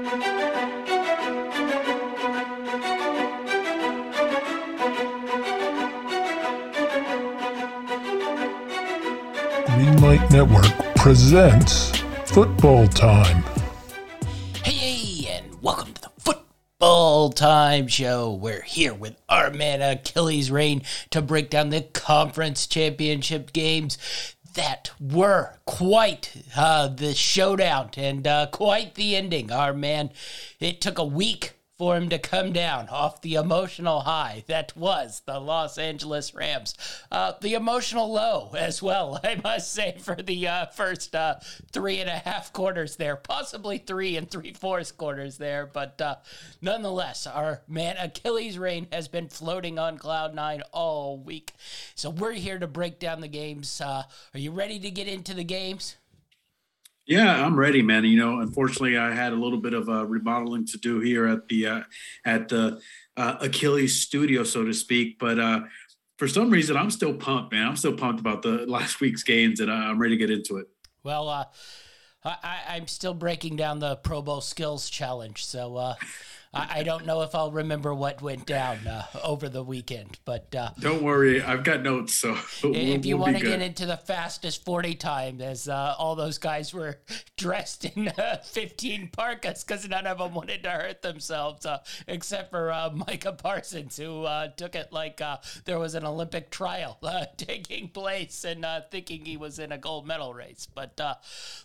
Greenlight Network presents Football Time. Hey, and welcome to the Football Time Show. We're here with our man Achilles Rain to break down the conference championship games that were quite uh, the showdown and uh, quite the ending. Our man, it took a week for him to come down off the emotional high that was the Los Angeles Rams. Uh, the emotional low as well, I must say, for the uh, first uh, three and a half quarters there, possibly three and three fourths quarters there. But uh, nonetheless, our man Achilles Rain has been floating on cloud nine all week. So we're here to break down the games. Uh, are you ready to get into the games? Yeah, I'm ready, man. You know, unfortunately, I had a little bit of a remodeling to do here at the uh, at the uh, Achilles studio, so to speak. But uh, for some reason, I'm still pumped, man. I'm still pumped about the last week's games, and I'm ready to get into it. Well, uh, I, am still breaking down the Pro Bowl skills challenge, so uh, I, I, don't know if I'll remember what went down uh, over the weekend, but uh, don't worry, I've got notes. So we'll, if you we'll want to get into the fastest forty time, as uh, all those guys were dressed in uh, fifteen parkas because none of them wanted to hurt themselves, uh, except for uh, Micah Parsons, who took it like there was an Olympic trial taking place and thinking he was in a gold medal race. But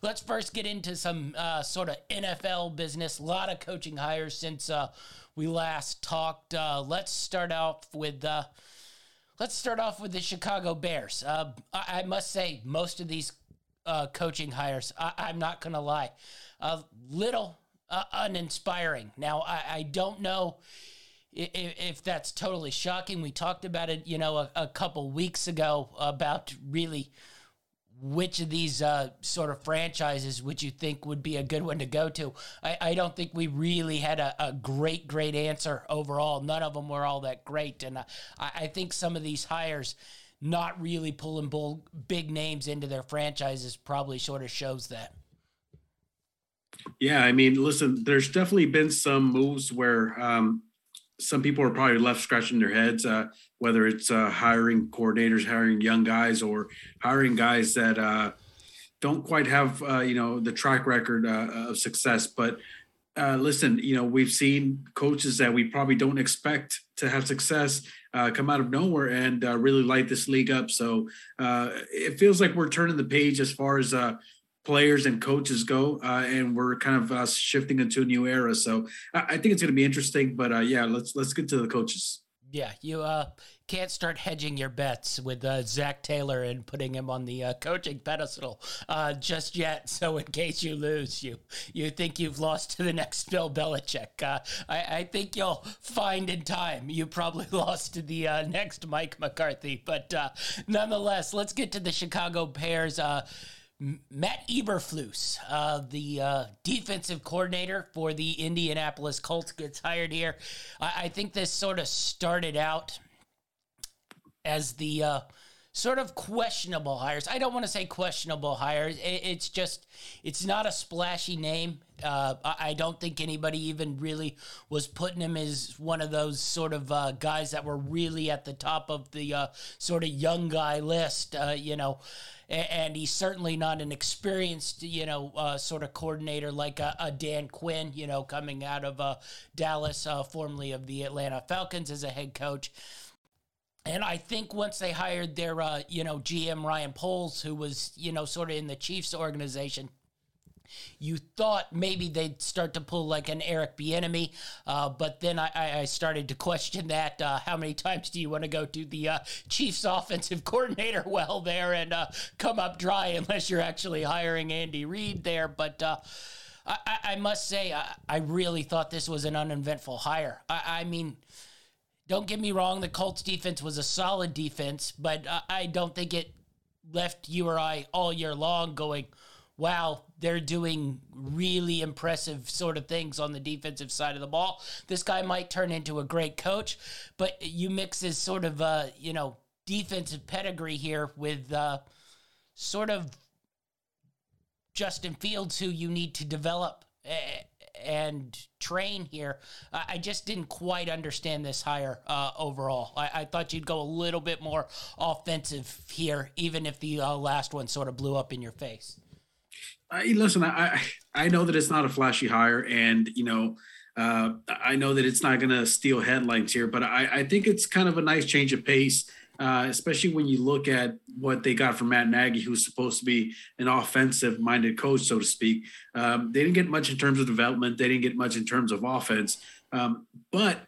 let's first get into some sort of NFL business. A lot of coaching hires since uh, we last talked. Uh, let's start off with uh, let's start off with the Chicago Bears. Uh, I, I, must say, most of these uh, coaching hires, I, am not going to lie, a little uninspiring. Now, I, I don't know. If, if, that's totally shocking, we talked about it, you know, a, a couple weeks ago about really which of these uh, sort of franchises would you think would be a good one to go to? I, I don't think we really had a, a, great, great answer overall. None of them were all that great. And uh, I, I, think some of these hires not really pulling bull, big names into their franchises probably sort of shows that. Yeah, I mean, listen, there's definitely been some moves where um, some people are probably left scratching their heads, uh, whether it's uh, hiring coordinators, hiring young guys, or hiring guys that uh, don't quite have uh, you know the track record uh, of success. But uh, listen, you know we've seen coaches that we probably don't expect to have success come out of nowhere and really light this league up. So it feels like we're turning the page as far as players and coaches go, uh, and we're kind of uh, shifting into a new era. So I, I think it's going to be interesting. But uh, yeah, let's let's get to the coaches. Yeah, you uh, can't start hedging your bets with uh, Zac Taylor and putting him on the uh, coaching pedestal uh, just yet. So in case you lose, you you think you've lost to the next Bill Belichick. Uh, I, I, think you'll find in time you probably lost to the uh, next Mike McCarthy. But uh, nonetheless, let's get to the Chicago Bears. Matt Eberflus, uh, the uh, defensive coordinator for the Indianapolis Colts, gets hired here. I, I think this sort of started out as the uh, sort of questionable hires. I don't want to say questionable hires. It, it's just, it's not a splashy name. Uh, I, don't think anybody even really was putting him as one of those sort of uh, guys that were really at the top of the uh, sort of young guy list, uh, you know and he's certainly not an experienced, you know, uh, sort of coordinator like a, a, Dan Quinn, you know, coming out of uh, Dallas, formerly of the Atlanta Falcons as a head coach. And I think once they hired their, uh, you know, GM Ryan Poles, who was, you know, sort of in the Chiefs organization, you thought maybe they'd start to pull like an Eric Bieniemy, uh, but then I, I, started to question that. Uh, how many times do you want to go to the uh, Chiefs offensive coordinator well there and uh, come up dry unless you're actually hiring Andy Reid there? But uh, I, I, must say, I, I, really thought this was an uneventful hire. I, mean, don't get me wrong, the Colts defense was a solid defense, but I don't think it left you or I all year long going – wow, they're doing really impressive sort of things on the defensive side of the ball. This guy might turn into a great coach, but you mix his sort of, uh, you know, defensive pedigree here with uh, sort of Justin Fields, who you need to develop and train here. I just didn't quite understand this hire uh, overall. I, I, thought you'd go a little bit more offensive here, even if the uh, last one sort of blew up in your face. I, listen, I I know that it's not a flashy hire, and you know. Uh, I know that it's not going to steal headlines here, but I, I think it's kind of a nice change of pace uh, especially when you look at what they got from Matt Nagy, who's supposed to be an offensive minded coach, so to speak. Um, they didn't get much in terms of development, they didn't get much in terms of offense. Um, but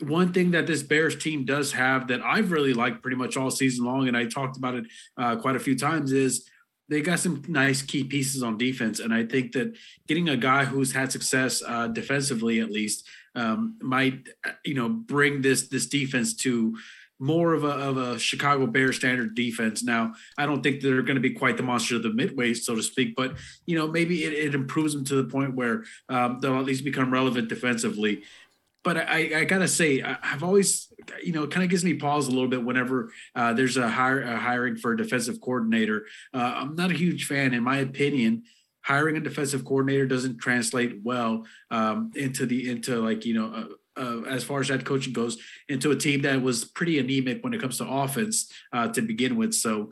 one thing that this Bears team does have that I've really liked pretty much all season long, and I talked about it uh, quite a few times, is they got some nice key pieces on defense. And I think that getting a guy who's had success uh, defensively, at least, um, might uh, you know bring this this defense to more of a, of a Chicago Bear standard defense. Now, I don't think they're going to be quite the monster of the midway, so to speak, but you know maybe it, it improves them to the point where um, they'll at least become relevant defensively. But I, I gotta say, I've always, you know, it kind of gives me pause a little bit whenever uh, there's a, hire, a hiring for a defensive coordinator. Uh, I'm not a huge fan, in my opinion hiring a defensive coordinator doesn't translate well um, into the into like you know uh, as far as head coaching goes, into a team that was pretty anemic when it comes to offense uh, to begin with. So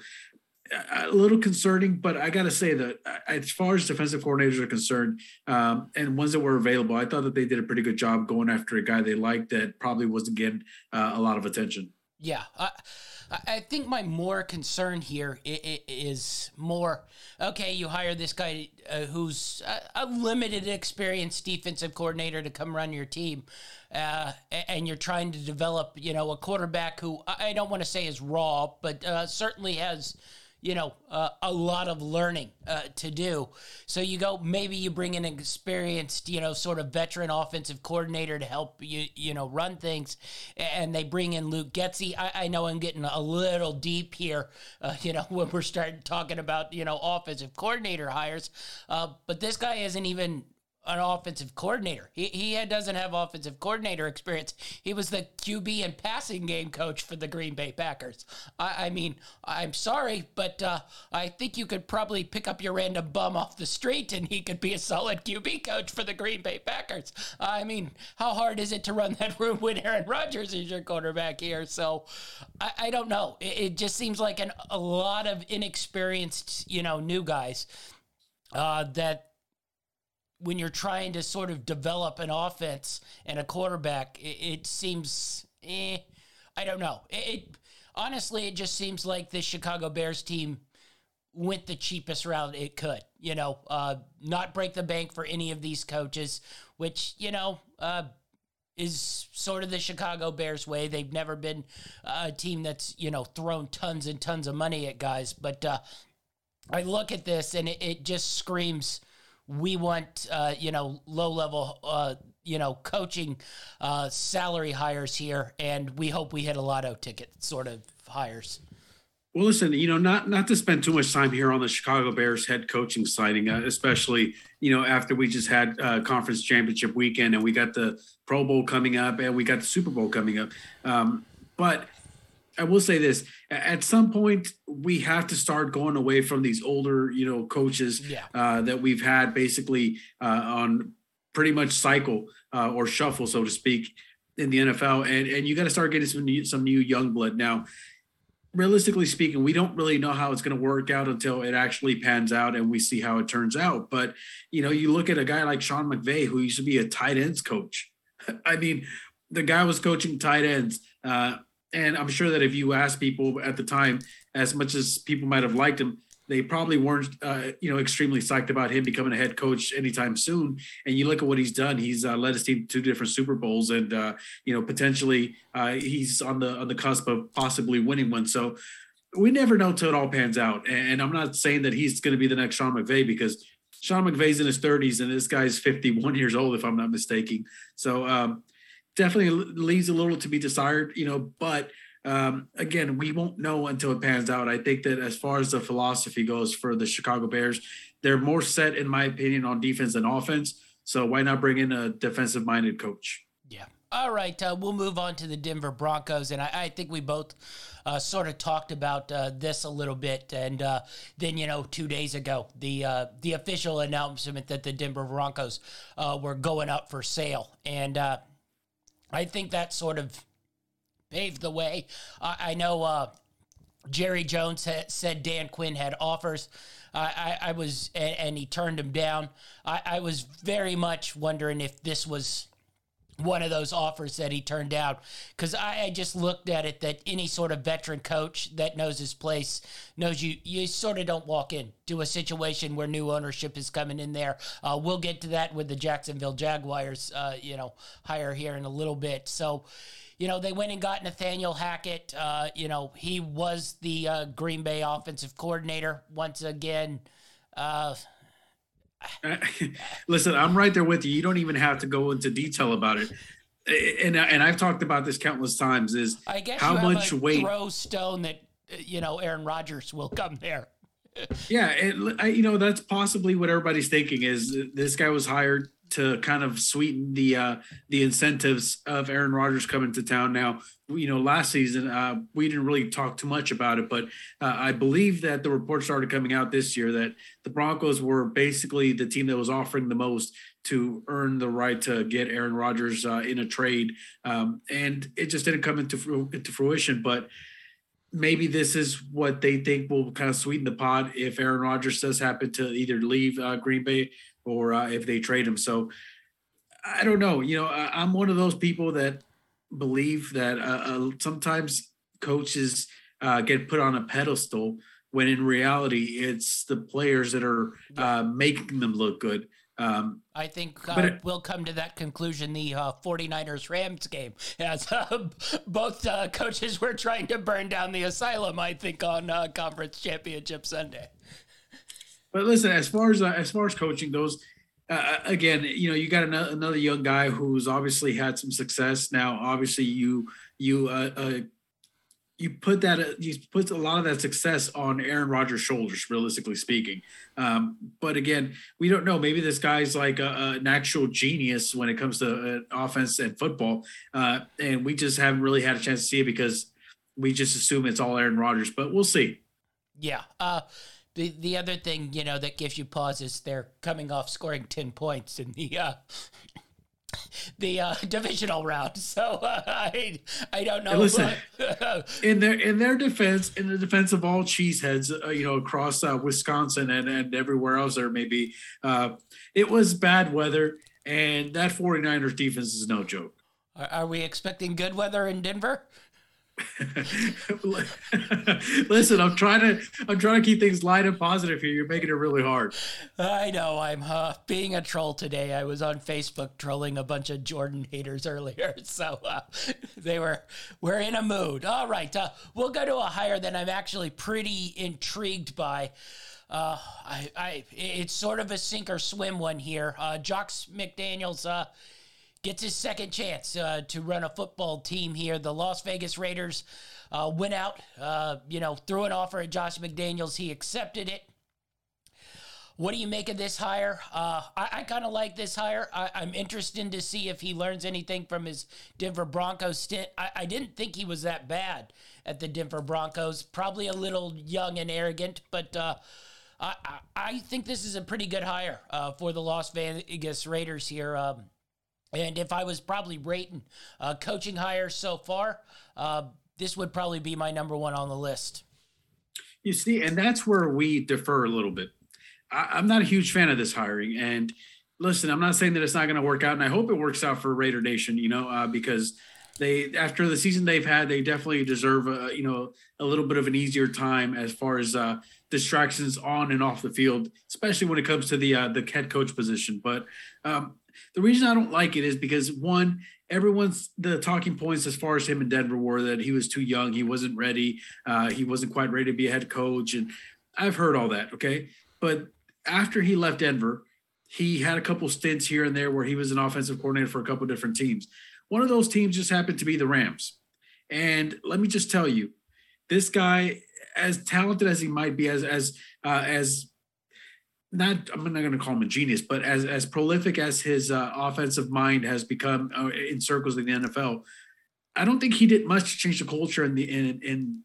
a little concerning, but I got to say that uh, as far as defensive coordinators are concerned, um, and ones that were available, I thought that they did a pretty good job going after a guy they liked that probably wasn't getting uh, a lot of attention. Yeah. I I think my more concern here is more okay. You hire this guy uh, who's a, limited experience defensive coordinator to come run your team, uh, and you're trying to develop, you know, a quarterback who I don't want to say is raw, but uh, certainly has you know, uh, a lot of learning uh, to do. So you go, maybe you bring an experienced, you know, sort of veteran offensive coordinator to help you, you know, run things, and they bring in Luke Getsy. I, I know I'm getting a little deep here, uh, you know, when we're starting talking about, you know, offensive coordinator hires, uh, but this guy isn't even an offensive coordinator. He, he doesn't have offensive coordinator experience. He was the QB and passing game coach for the Green Bay Packers. I, I mean, I'm sorry, but uh, I think you could probably pick up your random bum off the street and he could be a solid QB coach for the Green Bay Packers. I mean, how hard is it to run that room when Aaron Rodgers is your quarterback here? So I, I don't know. It, it, just seems like an, a lot of inexperienced, you know, new guys uh, that when you're trying to sort of develop an offense and a quarterback, it, it seems, eh, I don't know. It, it, honestly, it just seems like the Chicago Bears team went the cheapest route it could. You know, uh, not break the bank for any of these coaches, which you know. Uh, is sort of the Chicago Bears way. They've never been a team that's, you know, thrown tons and tons of money at guys. But uh, I look at this and it, it just screams we want uh, you know low level uh, you know coaching uh, salary hires here, and we hope we hit a lotto ticket sort of hires. Well, listen, you know, not not to spend too much time here on the Chicago Bears head coaching sighting, uh, especially you know after we just had uh, conference championship weekend and we got the Pro Bowl coming up and we got the Super Bowl coming up. Um, but I will say this: at some point, we have to start going away from these older, you know, coaches yeah. uh, that we've had basically uh, on pretty much cycle uh, or shuffle, so to speak, in the NFL, and and you got to start getting some new, some new young blood now. Realistically speaking, we don't really know how it's going to work out until it actually pans out and we see how it turns out. But you know, you look at a guy like Sean McVay, who used to be a tight ends coach. I mean, the guy was coaching tight ends. Uh, and I'm sure that if you ask people at the time, as much as people might have liked him, they probably weren't, uh, you know, extremely psyched about him becoming a head coach anytime soon. And you look at what he's done; he's uh, led his team to two different Super Bowls, and uh, you know, potentially uh, he's on the on the cusp of possibly winning one. So we never know till it all pans out. And I'm not saying that he's going to be the next Sean McVay because Sean McVay's in his 30s and this guy's 51 years old, if I'm not mistaken. So um, definitely leaves a little to be desired, you know, but um, again, we won't know until it pans out. I think that as far as the philosophy goes for the Chicago Bears, they're more set, in my opinion, on defense than offense. So why not bring in a defensive minded coach? Yeah, All right, uh, we'll move on to the Denver Broncos, and I, I think we both uh, sort of talked about uh, this a little bit. And uh, then, you know, two days ago, the uh, the official announcement that the Denver Broncos uh, were going up for sale, and I think that sort of paved the way. I know uh, Jerry Jones had, said Dan Quinn had offers. I, I, was, and, and, he turned him down. I, I was very much wondering if this was one of those offers that he turned down. Because I, I, just looked at it that any sort of veteran coach that knows his place knows you you sort of don't walk in to a situation where new ownership is coming in there. Uh, we'll get to that with the jacksonville jaguars uh, you know hire here in a little bit. So you know they went and got nathaniel hackett. Uh, you know he was the uh, green bay offensive coordinator once again. Uh, Listen, I'm right there with you. You don't even have to go into detail about it. And and I've talked about this countless times. Is I guess how much weight throw stone that you know Aaron Rodgers will come there. yeah, it, I, you know that's possibly what everybody's thinking. Is this guy was hired to kind of sweeten the uh, the incentives of Aaron Rodgers coming to town. Now, you know, last season uh, we didn't really talk too much about it, but uh, I believe that the report started coming out this year that the Broncos were basically the team that was offering the most to earn the right to get Aaron Rodgers uh, in a trade, um, and it just didn't come into into fruition. But maybe this is what they think will kind of sweeten the pot if Aaron Rodgers does happen to either leave uh, Green Bay or uh, if they trade him. So I don't know. You know, I, am one of those people that believe that uh, uh, sometimes coaches uh, get put on a pedestal when in reality it's the players that are uh, making them look good. Um, I think uh, it, we'll come to that conclusion the uh, 49ers Rams game as uh, both uh, coaches were trying to burn down the asylum, I think, on uh, Conference Championship Sunday. But listen, as far as uh, as far as coaching goes, uh, again, you know, you got another, another young guy who's obviously had some success. Now, obviously, you you uh, uh, you put that uh, you put a lot of that success on Aaron Rodgers' shoulders, realistically speaking. Um, but again, we don't know. Maybe this guy's like a, an actual genius when it comes to uh, offense and football, uh, and we just haven't really had a chance to see it because we just assume it's all Aaron Rodgers. But we'll see. Yeah. The the other thing you know that gives you pause is they're coming off scoring ten points in the uh, the uh, divisional round. So uh, I I don't know. Listen, in their in their defense, in the defense of all cheeseheads, uh, you know, across uh, Wisconsin and and everywhere else there may be, uh, it was bad weather, and that 49ers defense is no joke. Are, are we expecting good weather in Denver? Listen, I'm trying to I'm trying to keep things light and positive here. You're making it really hard. I know. I'm uh, being a troll today. I was on Facebook trolling a bunch of Jordan haters earlier, so uh, they were we're in a mood. All right, uh, we'll go to a hire that I'm actually pretty intrigued by. Uh, I, I, it's sort of a sink or swim one here. Uh, Josh McDaniels uh, gets his second chance uh, to run a football team here. The Las Vegas Raiders uh, went out, uh, you know, threw an offer at Josh McDaniels. He accepted it. What do you make of this hire? Uh, I, I kind of like this hire. I, am interested to see if he learns anything from his Denver Broncos stint. I, I didn't think he was that bad at the Denver Broncos. Probably a little young and arrogant, but uh, I, I, think this is a pretty good hire uh, for the Las Vegas Raiders here. Um, and if I was probably rating uh, coaching hires so far, uh, this would probably be my number one on the list. You see, and that's where we defer a little bit. I, am not a huge fan of this hiring. And listen, I'm not saying that it's not going to work out, and I hope it works out for Raider Nation, you know, uh, because they after the season they've had, they definitely deserve a you know a little bit of an easier time as far as uh, distractions on and off the field, especially when it comes to the uh, the head coach position. But um, the reason I don't like it is because one, everyone's the talking points as far as him in Denver were that he was too young, he wasn't ready, uh, he wasn't quite ready to be a head coach, and I've heard all that. Okay, but after he left Denver, he had a couple stints here and there where he was an offensive coordinator for a couple different teams. One of those teams just happened to be the Rams, and let me just tell you, this guy, as talented as he might be, as as uh, as not I'm not going to call him a genius, but as as prolific as his uh, offensive mind has become uh, in circles in the NFL, I don't think he did much to change the culture in the in in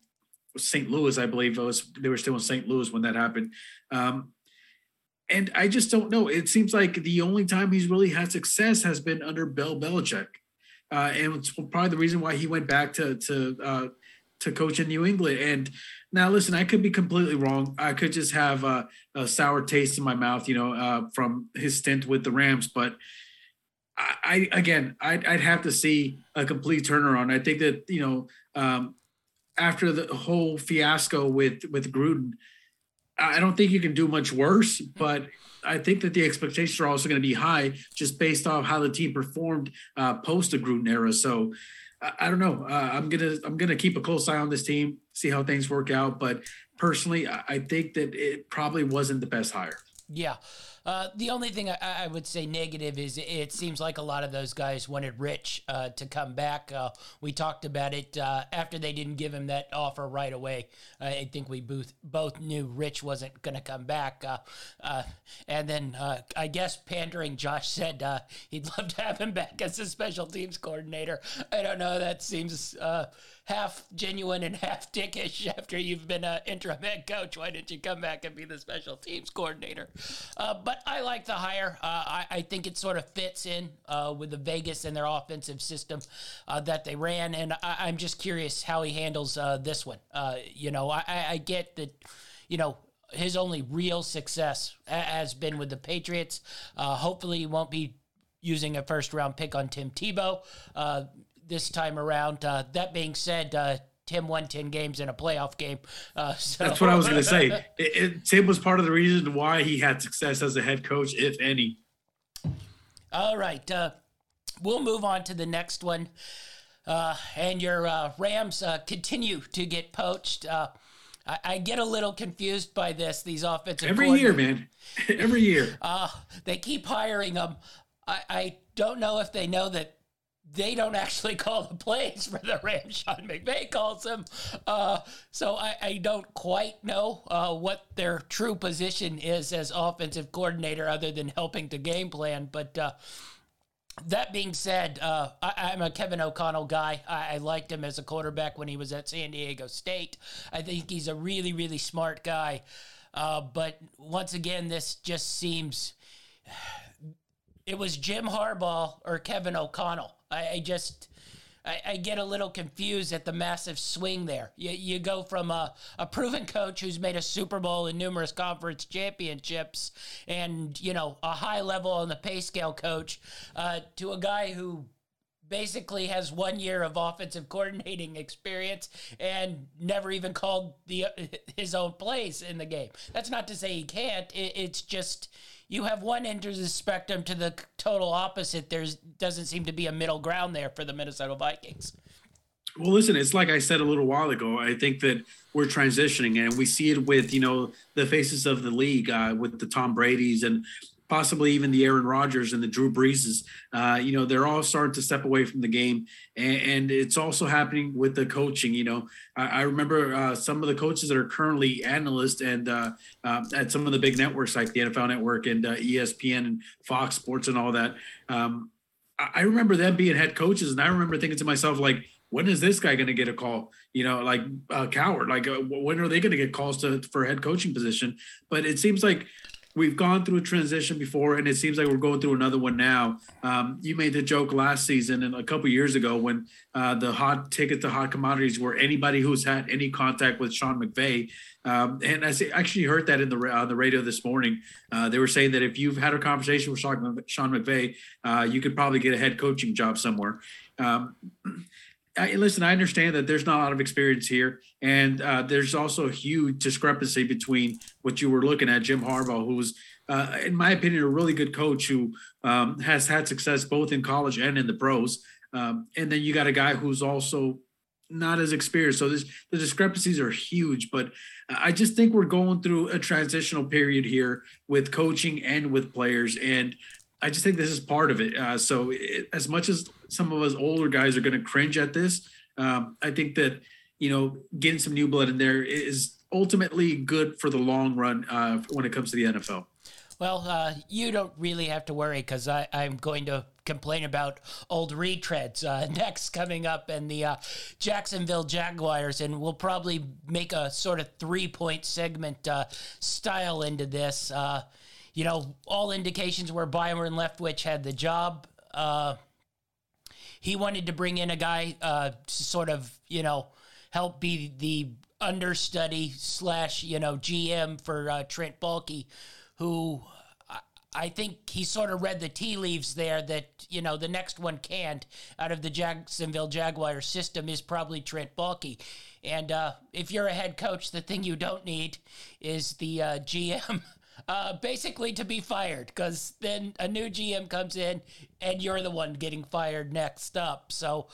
St. Louis. I believe was they were still in St. Louis when that happened. Um, and I just don't know. It seems like the only time he's really had success has been under Bill Belichick, uh, and it's probably the reason why he went back to to uh, to coach in New England. And now, listen, I could be completely wrong. I could just have a, a sour taste in my mouth, you know, uh, from his stint with the Rams. But I, I again, I'd, I'd, have to see a complete turnaround. I think that you know, um, after the whole fiasco with with Gruden, I don't think you can do much worse. But I think that the expectations are also going to be high, just based off how the team performed uh, post the Gruden era. So I don't know. Uh, I'm gonna I'm gonna keep a close eye on this team, see how things work out. But personally, I think that it probably wasn't the best hire. Yeah. Uh, the only thing I, I, would say negative is it seems like a lot of those guys wanted Rich uh, to come back. Uh, we talked about it uh, after they didn't give him that offer right away. I think we both both knew Rich wasn't going to come back. Uh, uh, and then I guess pandering Josh said he'd love to have him back as a special teams coordinator. I don't know. That seems half genuine and half dickish after you've been an interim head coach. Why didn't you come back and be the special teams coordinator? Uh, but I like the hire. Uh, I, I, think it sort of fits in uh, with the Vegas and their offensive system uh, that they ran. And I, am just curious how he handles uh, this one. Uh, you know, I, I get that, you know, his only real success has been with the Patriots. hopefully, he won't be using a first round pick on Tim Tebow. Uh, this time around. Uh, that being said, uh, Tim won 10 games in a playoff game. Uh, so. That's what I was going to say. It, it, Tim was part of the reason why he had success as a head coach, if any. All right. Uh, we'll move on to the next one. Uh, and your uh, Rams uh, continue to get poached. I, I, get a little confused by this. These offensive every year, man, every year. they keep hiring them. I, I don't know if they know that they don't actually call the plays for the Rams. Sean McVay calls them. Uh, so I, I, don't quite know uh, what their true position is as offensive coordinator, other than helping to game plan. But uh, that being said, uh, I, am a Kevin O'Connell guy. I, I, liked him as a quarterback when he was at San Diego State. I think he's a really, really smart guy. Uh, but once again, this just seems. It was Jim Harbaugh or Kevin O'Connell. I, I just. I, I, get a little confused at the massive swing there. You, you go from a, a proven coach who's made a Super Bowl and numerous conference championships and, you know, a high level on the pay scale coach uh, to a guy who basically has one year of offensive coordinating experience and never even called the his own plays in the game. That's not to say he can't. It, it's just you have one end of the spectrum to the total opposite. There's doesn't seem to be a middle ground there for the Minnesota Vikings. Well, listen, it's like I said a little while ago. I think that we're transitioning, and we see it with you know the faces of the league, uh, with the Tom Brady's and possibly even the Aaron Rodgers and the Drew Breeses. Uh, you know, they're all starting to step away from the game, and, and it's also happening with the coaching. You know, I, I remember uh, some of the coaches that are currently analysts and uh, uh at some of the big networks like the NFL Network and uh, ESPN and Fox Sports and all that. Um, I remember them being head coaches, and I remember thinking to myself, like, when is this guy going to get a call? You know, like a coward. Like, uh, when are they going to get calls to for head coaching position? But it seems like we've gone through a transition before, and it seems like we're going through another one now. Um, you made the joke last season and a couple years ago when uh, the hot ticket to hot commodities were anybody who's had any contact with Sean McVay. Um, and I actually heard that in the on the radio this morning. Uh, they were saying that if you've had a conversation with Sean, Sean McVay, uh, you could probably get a head coaching job somewhere. Um, I, listen, I understand that there's not a lot of experience here, and uh, there's also a huge discrepancy between what you were looking at, Jim Harbaugh, who's, uh, in my opinion, a really good coach who um, has had success both in college and in the pros, um, and then you got a guy who's also not as experienced. So this, the discrepancies are huge, but I just think we're going through a transitional period here with coaching and with players, and I just think this is part of it. Uh, so it, as much as some of us older guys are going to cringe at this, um, I think that you know getting some new blood in there is ultimately good for the long run uh, when it comes to the NFL. Well, uh, you don't really have to worry because I'm going to complain about old retreads uh, next coming up and the uh, Jacksonville Jaguars, and we'll probably make a sort of three point segment uh, style into this. Uh, you know, all indications were Byron and Leftwich had the job. Uh, he wanted to bring in a guy uh, to sort of, you know, help be the understudy slash, you know, GM for Trent Baalke, who I think he sort of read the tea leaves there that, you know, the next one canned out of the Jacksonville Jaguar system is probably Trent Baalke. And uh, if you're a head coach, the thing you don't need is the uh, GM. Uh, basically to be fired because then a new GM comes in and you're the one getting fired next up. So,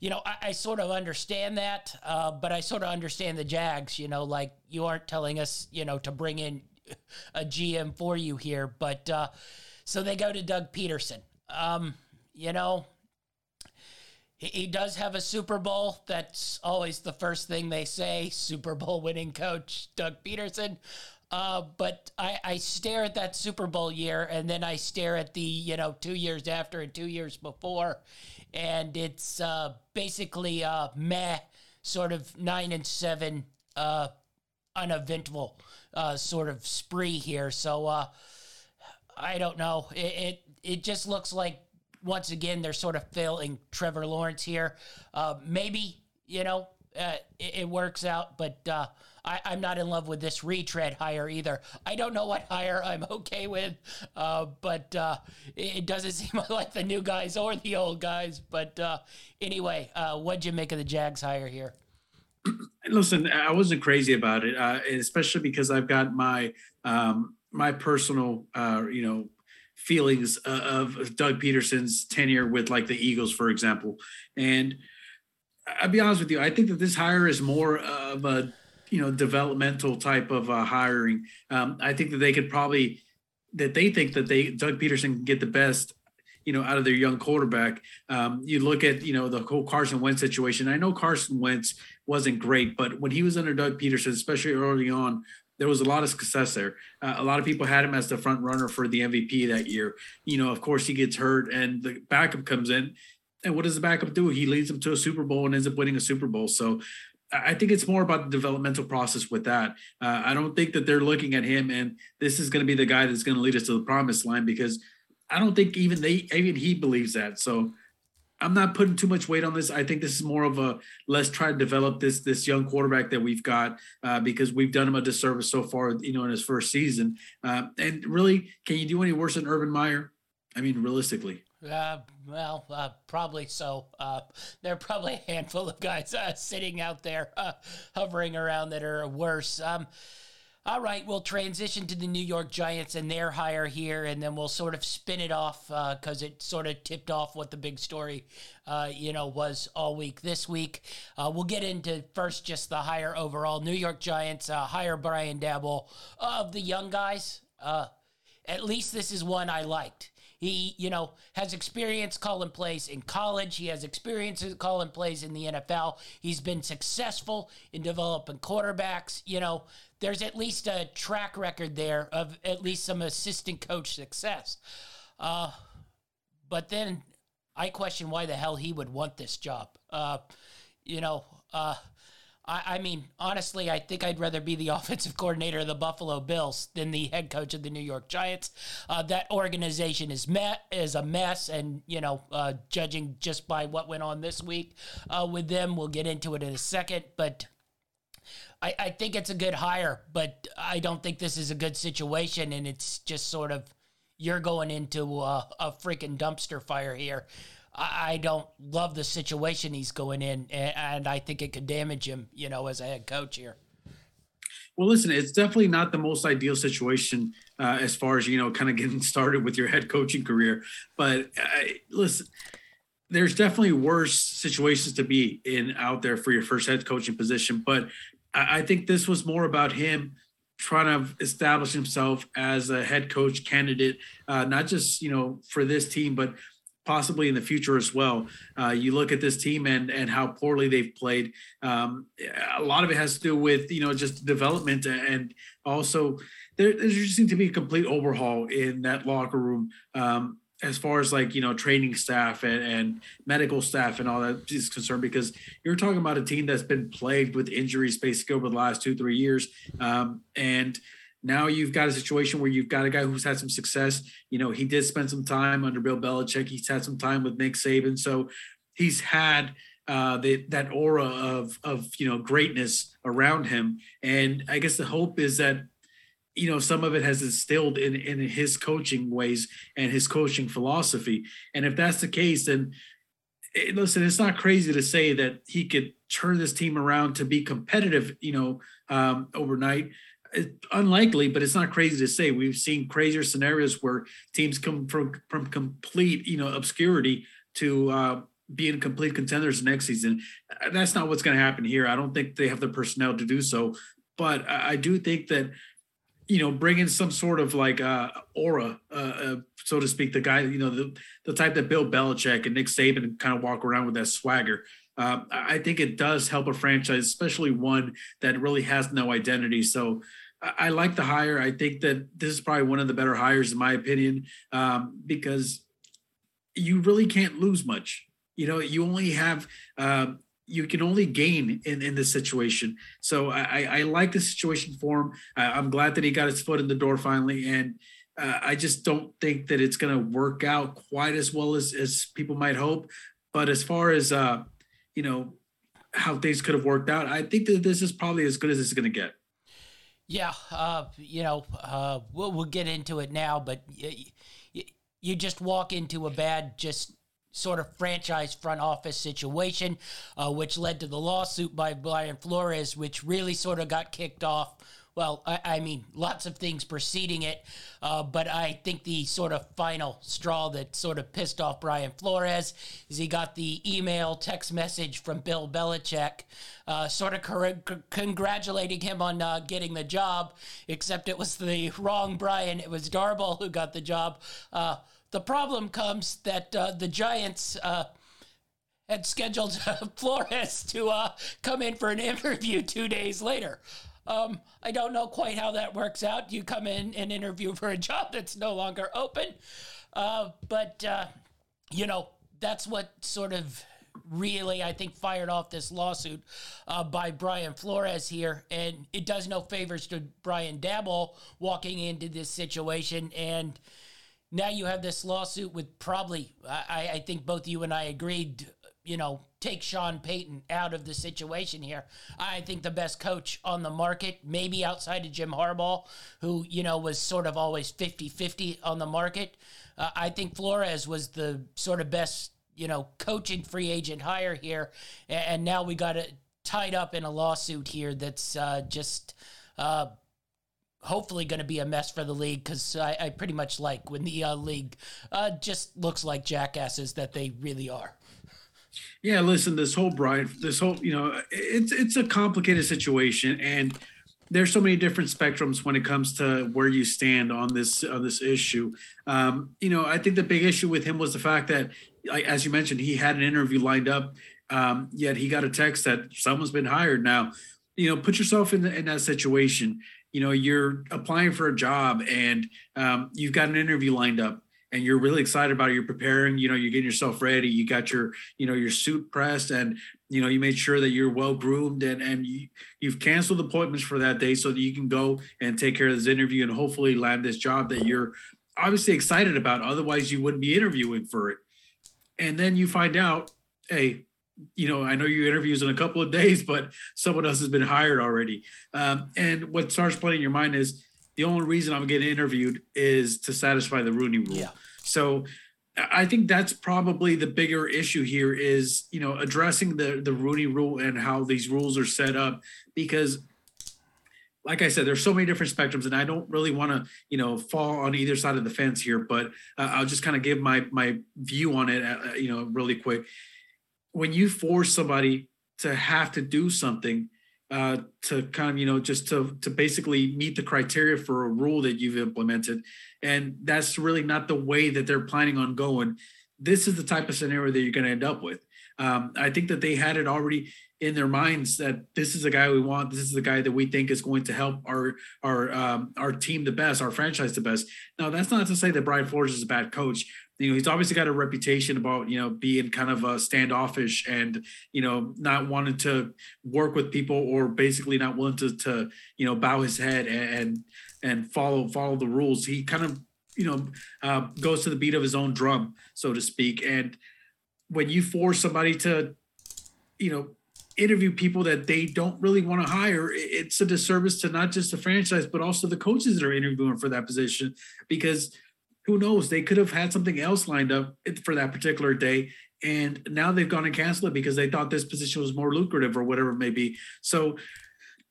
you know, I, I sort of understand that, uh, but I sort of understand the Jags. You know, like you aren't telling us, you know, to bring in a GM for you here. But uh, so they go to Doug Pederson. Um, you know, he, does have a Super Bowl. That's always the first thing they say. Super Bowl winning coach Doug Pederson. Uh, but I, I stare at that Super Bowl year and then I stare at the, you know, two years after and two years before. And it's uh, basically a meh, sort of nine and seven, uh, uneventful uh, sort of spree here. So uh, I don't know. It, it, it just looks like once again they're sort of failing Trevor Lawrence here. Uh, maybe you know uh, it, it, works out, but uh, I, am not in love with this retread hire either. I don't know what hire I'm okay with, uh, but uh, it, it, doesn't seem like the new guys or the old guys. But uh, anyway, uh, what'd you make of the Jags hire here? listen, I wasn't crazy about it, uh, especially because I've got my um, my personal, uh, you know, feelings of Doug Pederson's tenure with like the Eagles, for example. And I'll be honest with you, I think that this hire is more of a you know developmental type of uh, hiring. Um, I think that they could probably that they think that they Doug Pederson can get the best you know, out of their young quarterback. Um, you look at, you know, the whole Carson Wentz situation. I know Carson Wentz wasn't great, but when he was under Doug Pederson, especially early on, there was a lot of success there. Uh, a lot of people had him as the front runner for the MVP that year. You know, of course, he gets hurt and the backup comes in. And what does the backup do? He leads them to a Super Bowl and ends up winning a Super Bowl. So I think it's more about the developmental process with that. Uh, I don't think that they're looking at him and this is going to be the guy that's going to lead us to the promised line because I don't think even they even he believes that. So I'm not putting too much weight on this. I think this is more of a let's try to develop this this young quarterback that we've got uh, because we've done him a disservice so far, you know, in his first season. Uh, and really, can you do any worse than Urban Meyer? I mean, realistically. Uh, well, uh, probably so. Uh, there are probably a handful of guys uh, sitting out there uh, hovering around that are worse. Um, all right, we'll transition to the New York Giants and their hire here, and then we'll sort of spin it off because uh, it sort of tipped off what the big story, uh, you know, was all week this week. Uh, we'll get into first just the hire overall. New York Giants uh, hire Brian Daboll of the young guys. At least this is one I liked. He, you know, has experience calling plays in college. He has experience calling plays in the NFL. He's been successful in developing quarterbacks. You know, there's at least a track record there of at least some assistant coach success. Uh, but then I question why the hell he would want this job. Uh, you know, uh, I, I mean, honestly, I think I'd rather be the offensive coordinator of the Buffalo Bills than the head coach of the New York Giants. Uh, that organization is met is a mess, and you know, uh, judging just by what went on this week uh, with them, we'll get into it in a second. But I, I think it's a good hire, but I don't think this is a good situation, and it's just sort of you're going into a, a freaking dumpster fire here. I, don't love the situation he's going in, and, I think it could damage him, you know, as a head coach here. Well, listen, it's definitely not the most ideal situation uh, as far as you know, kind of getting started with your head coaching career. But uh, listen, there's definitely worse situations to be in out there for your first head coaching position. But I, I think this was more about him trying to establish himself as a head coach candidate, uh, not just you know for this team, but possibly in the future as well. Uh, you look at this team and and how poorly they've played. Um, a lot of it has to do with you know just development and also there, there just seems to be a complete overhaul in that locker room. Um, as far as like you know training staff and, and medical staff and all that is concerned because you're talking about a team that's been plagued with injuries basically over the last two three years um, and now you've got a situation where you've got a guy who's had some success. You know he did spend some time under bill belichick. He's had some time with nick saban. So he's had uh, the, that aura of of you know greatness around him. And i guess the hope is that you know some of it has instilled in in his coaching ways and his coaching philosophy. And if that's the case then it, eh, listen it's not crazy to say that he could turn this team around to be competitive you know um, overnight unlikely but it's not crazy to say we've seen crazier scenarios where teams come from from complete you know obscurity to uh, being complete contenders next season that's not what's going to happen here i don't think they have the personnel to do so but I do think that you know, bring in some sort of like uh, aura, uh, uh, so to speak. The guy, you know, the the type that Bill Belichick and Nick Saban kind of walk around with that swagger. Uh, I think it does help a franchise, especially one that really has no identity. So I, I, like the hire. I think that this is probably one of the better hires, in my opinion, um, because you really can't lose much. You know, you only have uh, you can only gain in, in this situation. So I, I like the situation for him. I'm glad that he got his foot in the door finally. And uh, I just don't think that it's going to work out quite as well as, as people might hope. But as far as, uh, you know, how things could have worked out, I think that this is probably as good as it's going to get. Yeah. Uh, you know, uh, we'll, we'll get into it now, but you, you just walk into a bad, just sort of franchise front office situation, uh, which led to the lawsuit by Brian Flores, which really sort of got kicked off. Well, I, I mean, lots of things preceding it, uh, but I think the sort of final straw that sort of pissed off Brian Flores is he got the email, text message from Bill Belichick, uh, sort of cor- congratulating him on uh, getting the job, except it was the wrong Brian. It was Daboll who got the job. Uh, the problem comes that uh, the Giants uh, had scheduled Flores to uh, come in for an interview two days later. Um, I don't know quite how that works out. You come in and interview for a job that's no longer open. Uh, but, uh, you know, that's what sort of really, I think, fired off this lawsuit uh, by Brian Flores here. And it does no favors to Brian Daboll walking into this situation. And, now you have this lawsuit with probably, I, I think both you and I agreed, you know, take Sean Payton out of the situation here. I think the best coach on the market, maybe outside of Jim Harbaugh, who, you know, was sort of always 50 50 on the market. Uh, I think Flores was the sort of best, you know, coaching free agent hire here. And now we got it tied up in a lawsuit here that's uh, just. Uh, hopefully going to be a mess for the league because I, I, pretty much like when the uh, league uh, just looks like jackasses that they really are. Yeah, listen, this whole Brian, this whole you know, it's it's a complicated situation, and there's so many different spectrums when it comes to where you stand on this on this issue. Um, you know, I think the big issue with him was the fact that, as you mentioned, he had an interview lined up, um, yet he got a text that someone's been hired. Now, you know, put yourself in, the, in that situation you know you're applying for a job and um, you've got an interview lined up and you're really excited about it you're preparing you know you're getting yourself ready you got your you know your suit pressed and you know you made sure that you're well groomed and and you, you've canceled appointments for that day so that you can go and take care of this interview and hopefully land this job that you're obviously excited about otherwise you wouldn't be interviewing for it and then you find out hey you know, I know you interviews in a couple of days, but someone else has been hired already. Um, and what starts playing in your mind is the only reason I'm getting interviewed is to satisfy the Rooney Rule. Yeah. So I think that's probably the bigger issue here is you know addressing the the Rooney Rule and how these rules are set up because. Like I said, there's so many different spectrums, and I don't really want to, you know, fall on either side of the fence here. But uh, I'll just kind of give my my view on it, uh, you know, really quick when you force somebody to have to do something uh, to kind of you know just to to basically meet the criteria for a rule that you've implemented and that's really not the way that they're planning on going this is the type of scenario that you're going to end up with. Um, I think that they had it already in their minds that this is the guy we want. This is the guy that we think is going to help our our um, our team the best, our franchise the best. Now, that's not to say that Brian Flores is a bad coach. You know, he's obviously got a reputation about you know being kind of a standoffish and you know not wanting to work with people or basically not willing to to you know bow his head and and follow follow the rules. He kind of you know uh, goes to the beat of his own drum, so to speak. And when you force somebody to you know interview people that they don't really want to hire, it's a disservice to not just the franchise, but also the coaches that are interviewing for that position. Because who knows, they could have had something else lined up for that particular day. And now they've gone and canceled it because they thought this position was more lucrative or whatever it may be. So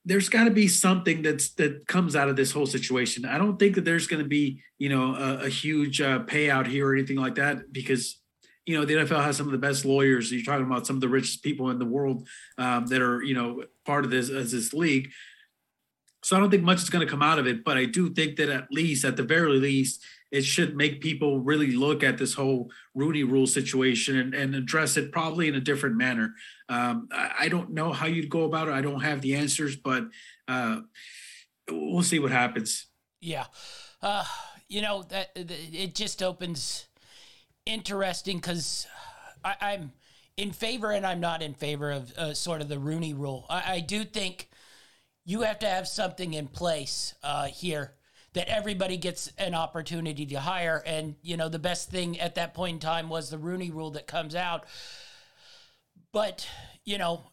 there's got to be something that's that comes out of this whole situation. I don't think that there's going to be, you know, a, a huge uh, payout here or anything like that because you know the NFL has some of the best lawyers. You're talking about some of the richest people in the world um, that are you know part of this as this league. So I don't think much is going to come out of it, but I do think that at least, at the very least, it should make people really look at this whole Rooney Rule situation and, and address it probably in a different manner. Um, I, I, don't know how you'd go about it. I don't have the answers, but uh, we'll see what happens. Yeah, uh, you know that it just opens interesting because I'm in favor and I'm not in favor of uh, sort of the Rooney rule. I, I, do think you have to have something in place uh, here that everybody gets an opportunity to hire. And, you know, the best thing at that point in time was the Rooney rule that comes out. But, you know,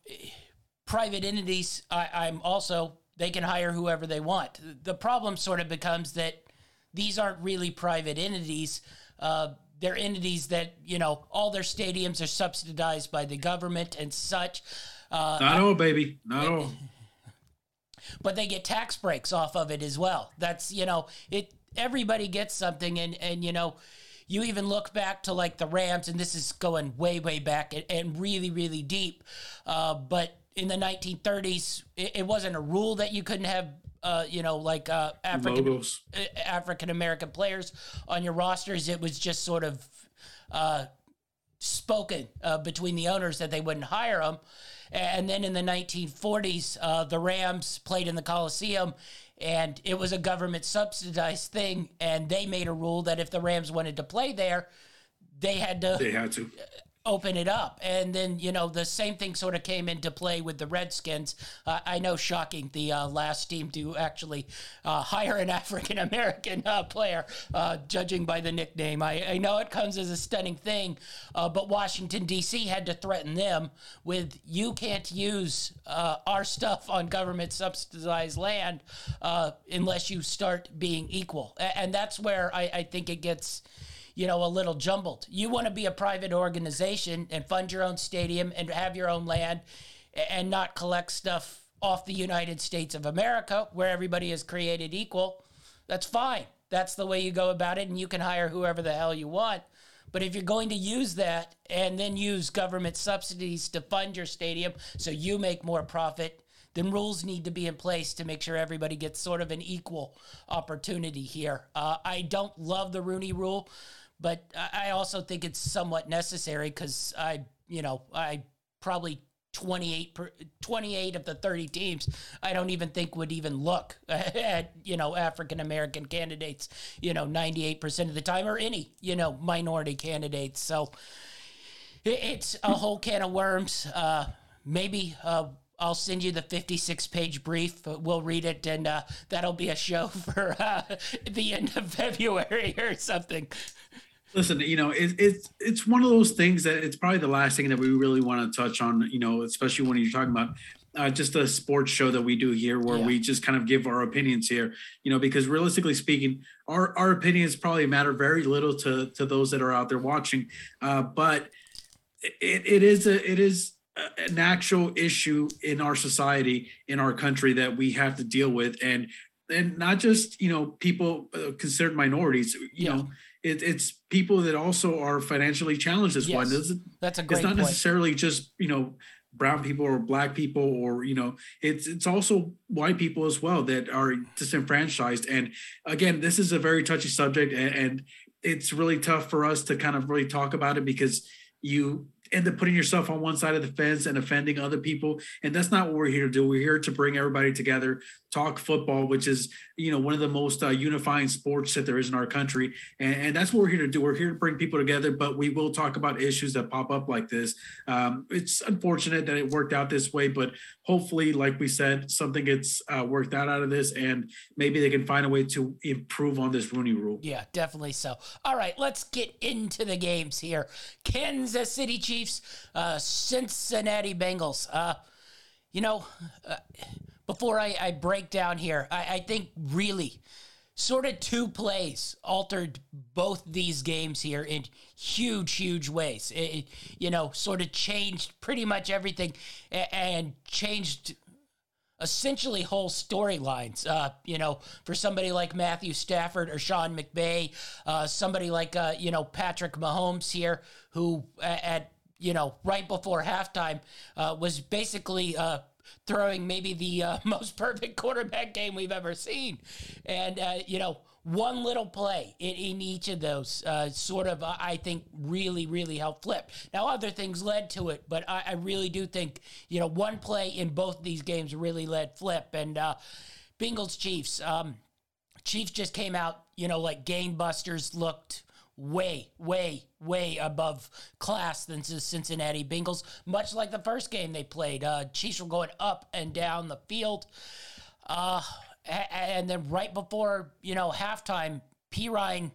private entities, I, I'm also, they can hire whoever they want. The problem sort of becomes that these aren't really private entities. Uh, they're entities that you know all their stadiums are subsidized by the government and such. Uh, Not all, baby. Not all. But they get tax breaks off of it as well. That's you know it. Everybody gets something, and and you know. You even look back to like the Rams, and this is going way, way back and, and really, really deep. Uh, but in the 1930s, it, it wasn't a rule that you couldn't have uh, you know, like uh, African uh, African American players on your rosters. It was just sort of uh, spoken uh, between the owners that they wouldn't hire them. And then in the 1940s, uh, the Rams played in the Coliseum, and it was a government subsidized thing. And they made a rule that if the Rams wanted to play there, they had to. They had to open it up. And then, you know, the same thing sort of came into play with the Redskins. Uh, I know, shocking, the uh, last team to actually uh, hire an African American uh, player, uh, judging by the nickname. I, I, know it comes as a stunning thing, uh, but Washington, D.C. had to threaten them with you can't use our stuff on government subsidized land unless you start being equal. And that's where I, I think it gets you know, a little jumbled. You want to be a private organization and fund your own stadium and have your own land and not collect stuff off the United States of America where everybody is created equal. That's fine. That's the way you go about it, and you can hire whoever the hell you want. But if you're going to use that and then use government subsidies to fund your stadium so you make more profit, then rules need to be in place to make sure everybody gets sort of an equal opportunity here. Uh, I don't love the Rooney rule but I also think it's somewhat necessary because I, you know, I probably 28, per, 28 of the 30 teams I don't even think would even look at, you know, African American candidates, you know, 98% of the time or any, you know, minority candidates. So it's a whole can of worms. Uh, maybe uh, I'll send you the 56 page brief. We'll read it, and uh, that'll be a show for uh, the end of February or something. Listen, you know, it, it's it's one of those things that it's probably the last thing that we really want to touch on. You know, especially when you're talking about uh, just a sports show that we do here, where yeah. we just kind of give our opinions here. You know, because realistically speaking, our our opinions probably matter very little to to those that are out there watching. Uh, but it, it is a it is an actual issue in our society in our country that we have to deal with and and not just you know people uh, considered minorities you yeah. know it, it's people that also are financially challenged as yes, well. That's a great. It's not point. necessarily just you know brown people or black people or you know it's it's also white people as well that are disenfranchised. And again, this is a very touchy subject, and, and it's really tough for us to kind of really talk about it because you end up putting yourself on one side of the fence and offending other people. And that's not what we're here to do. We're here to bring everybody together, talk football, which is, you know, one of the most uh, unifying sports that there is in our country. And, and, that's what we're here to do. We're here to bring people together, but we will talk about issues that pop up like this. Um, it's unfortunate that it worked out this way, but hopefully, like we said, something gets uh, worked out out of this and maybe they can find a way to improve on this Rooney rule. Yeah, definitely so. All right, let's get into the games here. Kansas City Chiefs uh, Cincinnati Bengals. Uh, you know, uh, before I, I, break down here, I, I think really sort of two plays altered both these games here in huge, huge ways. It, it, you know, sort of changed pretty much everything and, changed essentially whole storylines. Uh, you know, for somebody like Matthew Stafford or Sean McVay, uh, somebody like uh, you know Patrick Mahomes here, who at you know, right before halftime, uh, was basically uh, throwing maybe the uh, most perfect quarterback game we've ever seen. And, uh, you know, one little play in, in each of those uh, sort of, I think, really, really helped flip. Now, other things led to it, but I, I, really do think, you know, one play in both these games really led flip. And uh, Bengals Chiefs, um, Chiefs just came out, you know, like gangbusters looked way, way, way above class than the Cincinnati Bengals. Much like the first game they played, uh, Chiefs were going up and down the field. Uh, and then right before you know halftime, Perine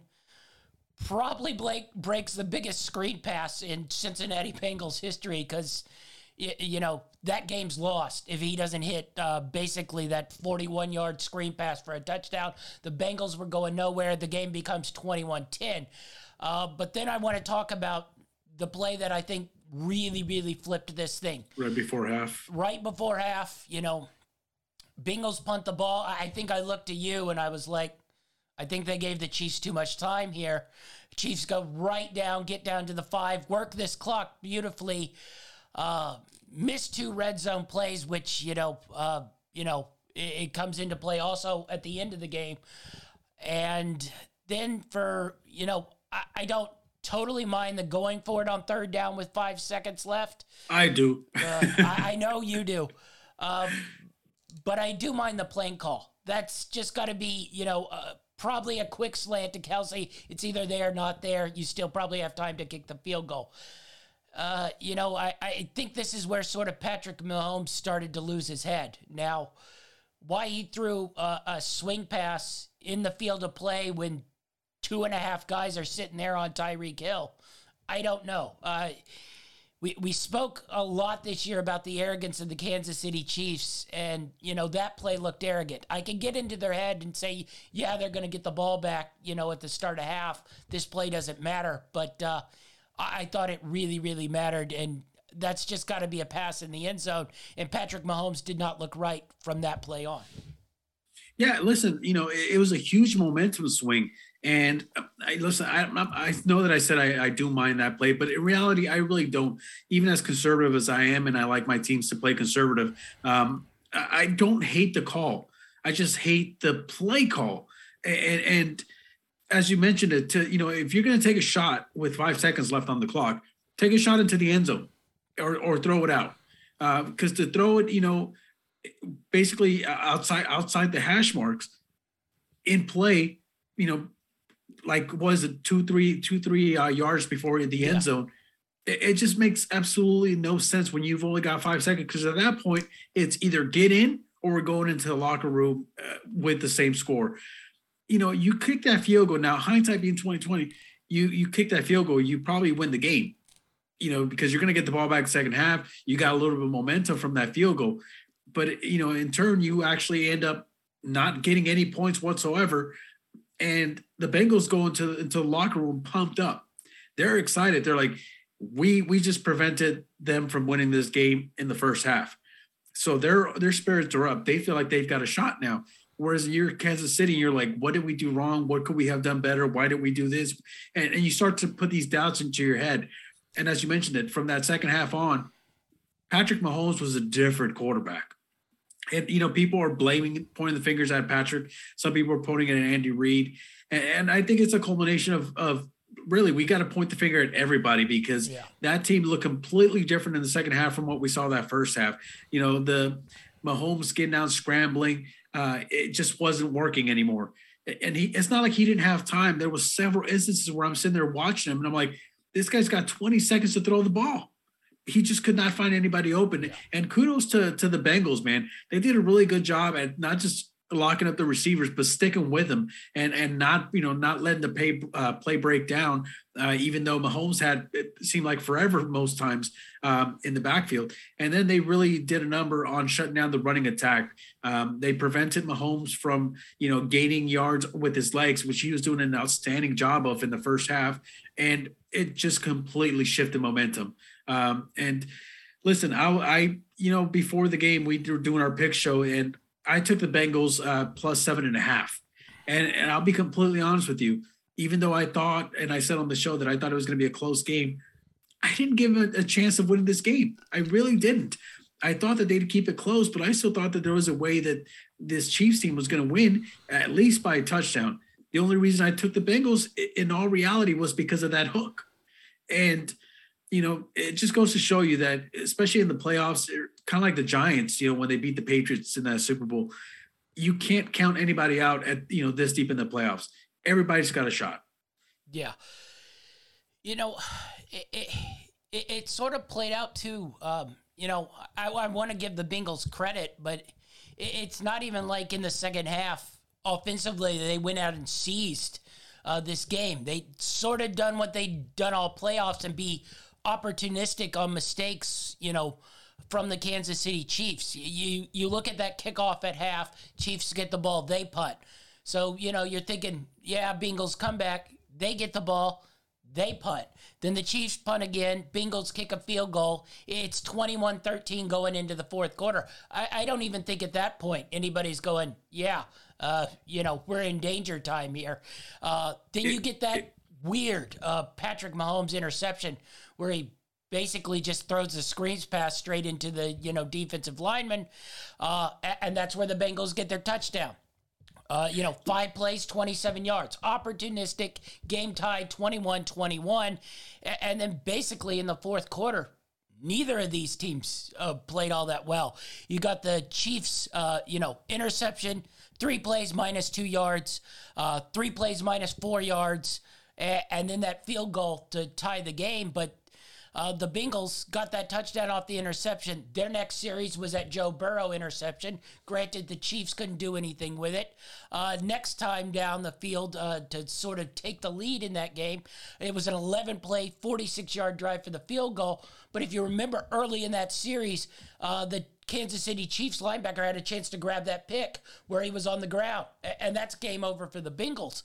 probably Blake breaks the biggest screen pass in Cincinnati Bengals history because you know that game's lost if he doesn't hit uh, basically that 41 yard screen pass for a touchdown. The Bengals were going nowhere. The game becomes 21 10. Uh, but then I want to talk about the play that I think really, really flipped this thing. Right before half. Right before half, you know, Bengals punt the ball. I think I looked at you and I was like, I think they gave the Chiefs too much time here. Chiefs go right down, get down to the five, work this clock beautifully. Uh, miss two red zone plays, which you know, uh, you know, it, it comes into play also at the end of the game, and then for you know, I, I don't totally mind the going for it on third down with five seconds left. I do. uh, I, I, know you do. Um, but I do mind the plane call. That's just got to be, you know, uh, probably a quick slant to Kelce. It's either there or not there. You still probably have time to kick the field goal. Uh, you know, I, I think this is where sort of Patrick Mahomes started to lose his head. Now, why he threw a, a swing pass in the field of play when two and a half guys are sitting there on Tyreek Hill, I don't know. Uh, we, we spoke a lot this year about the arrogance of the Kansas City Chiefs, and you know that play looked arrogant. I can get into their head and say, yeah, they're going to get the ball back, you know, at the start of half. This play doesn't matter, but uh, I thought it really, really mattered. And that's just got to be a pass in the end zone. And Patrick Mahomes did not look right from that play on. Yeah, listen, you know, it, it was a huge momentum swing. And uh, I listen, I, I know that I said I, I, do mind that play, but in reality, I really don't. Even as conservative as I am, and I like my teams to play conservative, um, I don't hate the call. I just hate the play call. And, and as you mentioned it, to you know, if you're going to take a shot with five seconds left on the clock, take a shot into the end zone, or or throw it out. Because uh, to throw it, you know, basically uh, outside outside the hash marks in play, you know, like was it two three two three uh, yards before the end yeah. zone. It, it just makes absolutely no sense when you've only got five seconds because at that point it's either get in or we're going into the locker room uh, with the same score you know, you kick that field goal. Now, hindsight being 2020, you you kick that field goal, you probably win the game. You know, because you're going to get the ball back second half. You got a little bit of momentum from that field goal, but you know, in turn, you actually end up not getting any points whatsoever. And the Bengals go into into the locker room pumped up. They're excited. They're like, we we just prevented them from winning this game in the first half. So their their spirits are up. They feel like they've got a shot now. Whereas you're Kansas City, you're like, what did we do wrong? What could we have done better? Why did we do this? And, and you start to put these doubts into your head. And as you mentioned it, from that second half on, Patrick Mahomes was a different quarterback. And you know, people are blaming, pointing the fingers at Patrick. Some people are pointing it at Andy Reid, and, and I think it's a culmination of of really we got to point the finger at everybody because yeah. that team looked completely different in the second half from what we saw that first half. You know, the Mahomes getting down scrambling, uh, it just wasn't working anymore. And he, it's not like he didn't have time. There was several instances where I'm sitting there watching him, and I'm like, this guy's got 20 seconds to throw the ball. He just could not find anybody open. Yeah. And kudos to to the Bengals, man. They did a really good job at not just locking up the receivers, but sticking with them and and not you know not letting the pay, uh, play break down. Uh, even though Mahomes had it seemed like forever most times um, in the backfield, and then they really did a number on shutting down the running attack. Um, they prevented Mahomes from you know gaining yards with his legs, which he was doing an outstanding job of in the first half, and it just completely shifted momentum. Um, and listen, I, I you know before the game we were doing our pick show and I took the Bengals uh, plus seven and a half. And, and I'll be completely honest with you. Even though I thought, and I said on the show that I thought it was going to be a close game, I didn't give a, a chance of winning this game. I really didn't. I thought that they'd keep it close, but I still thought that there was a way that this Chiefs team was going to win at least by a touchdown. The only reason I took the Bengals in all reality was because of that hook. And you know, it just goes to show you that, especially in the playoffs, kind of like the Giants, you know, when they beat the Patriots in that Super Bowl, you can't count anybody out at, you know, this deep in the playoffs. Everybody's got a shot. Yeah. You know, it, it, it, it sort of played out too. Um, you know, I, I want to give the Bengals credit, but it's not even like in the second half offensively they went out and seized uh, this game. They sort of done what they'd done all playoffs and be opportunistic on mistakes, you know, from the Kansas City Chiefs. You you look at that kickoff at half, Chiefs get the ball, they punt. So, you know, you're thinking, yeah, Bengals come back, they get the ball, they punt. Then the Chiefs punt again. Bengals kick a field goal. It's 21 13 going into the fourth quarter. I, I, don't even think at that point anybody's going, yeah, uh, you know, we're in danger time here. Uh, then you get that weird uh, Patrick Mahomes interception where he basically just throws the screens pass straight into the you know defensive lineman, uh, and that's where the Bengals get their touchdown. Uh, you know, five plays, 27 yards. Opportunistic, game tied 21 21. And then basically in the fourth quarter, neither of these teams uh, played all that well. You got the Chiefs, uh, you know, interception, three plays minus two yards, uh, three plays minus four yards, and then that field goal to tie the game. But uh, the Bengals got that touchdown off the interception. Their next series was that Joe Burrow interception. Granted, the Chiefs couldn't do anything with it. Uh, next time down the field uh, to sort of take the lead in that game, it was an 11 play, 46 yard drive for the field goal. But if you remember early in that series, uh, the Kansas City Chiefs linebacker had a chance to grab that pick where he was on the ground. And that's game over for the Bengals.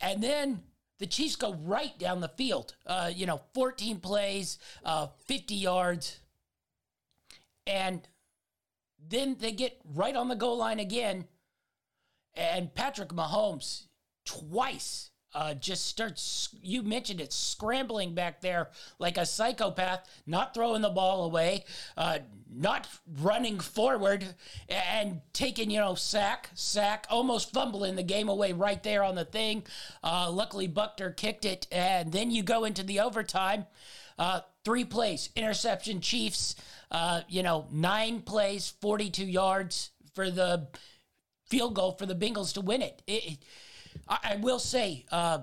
And then the Chiefs go right down the field. Uh, you know, 14 plays, uh, 50 yards. And then they get right on the goal line again. And Patrick Mahomes twice uh, just starts, you mentioned it, scrambling back there like a psychopath, not throwing the ball away, uh, not running forward, and taking, you know, sack, sack, almost fumbling the game away right there on the thing. Uh, luckily, Butker kicked it, and then you go into the overtime. Uh, three plays, interception, Chiefs, uh, you know, nine plays, 42 yards for the field goal for the Bengals to win it, it I, I will say, uh,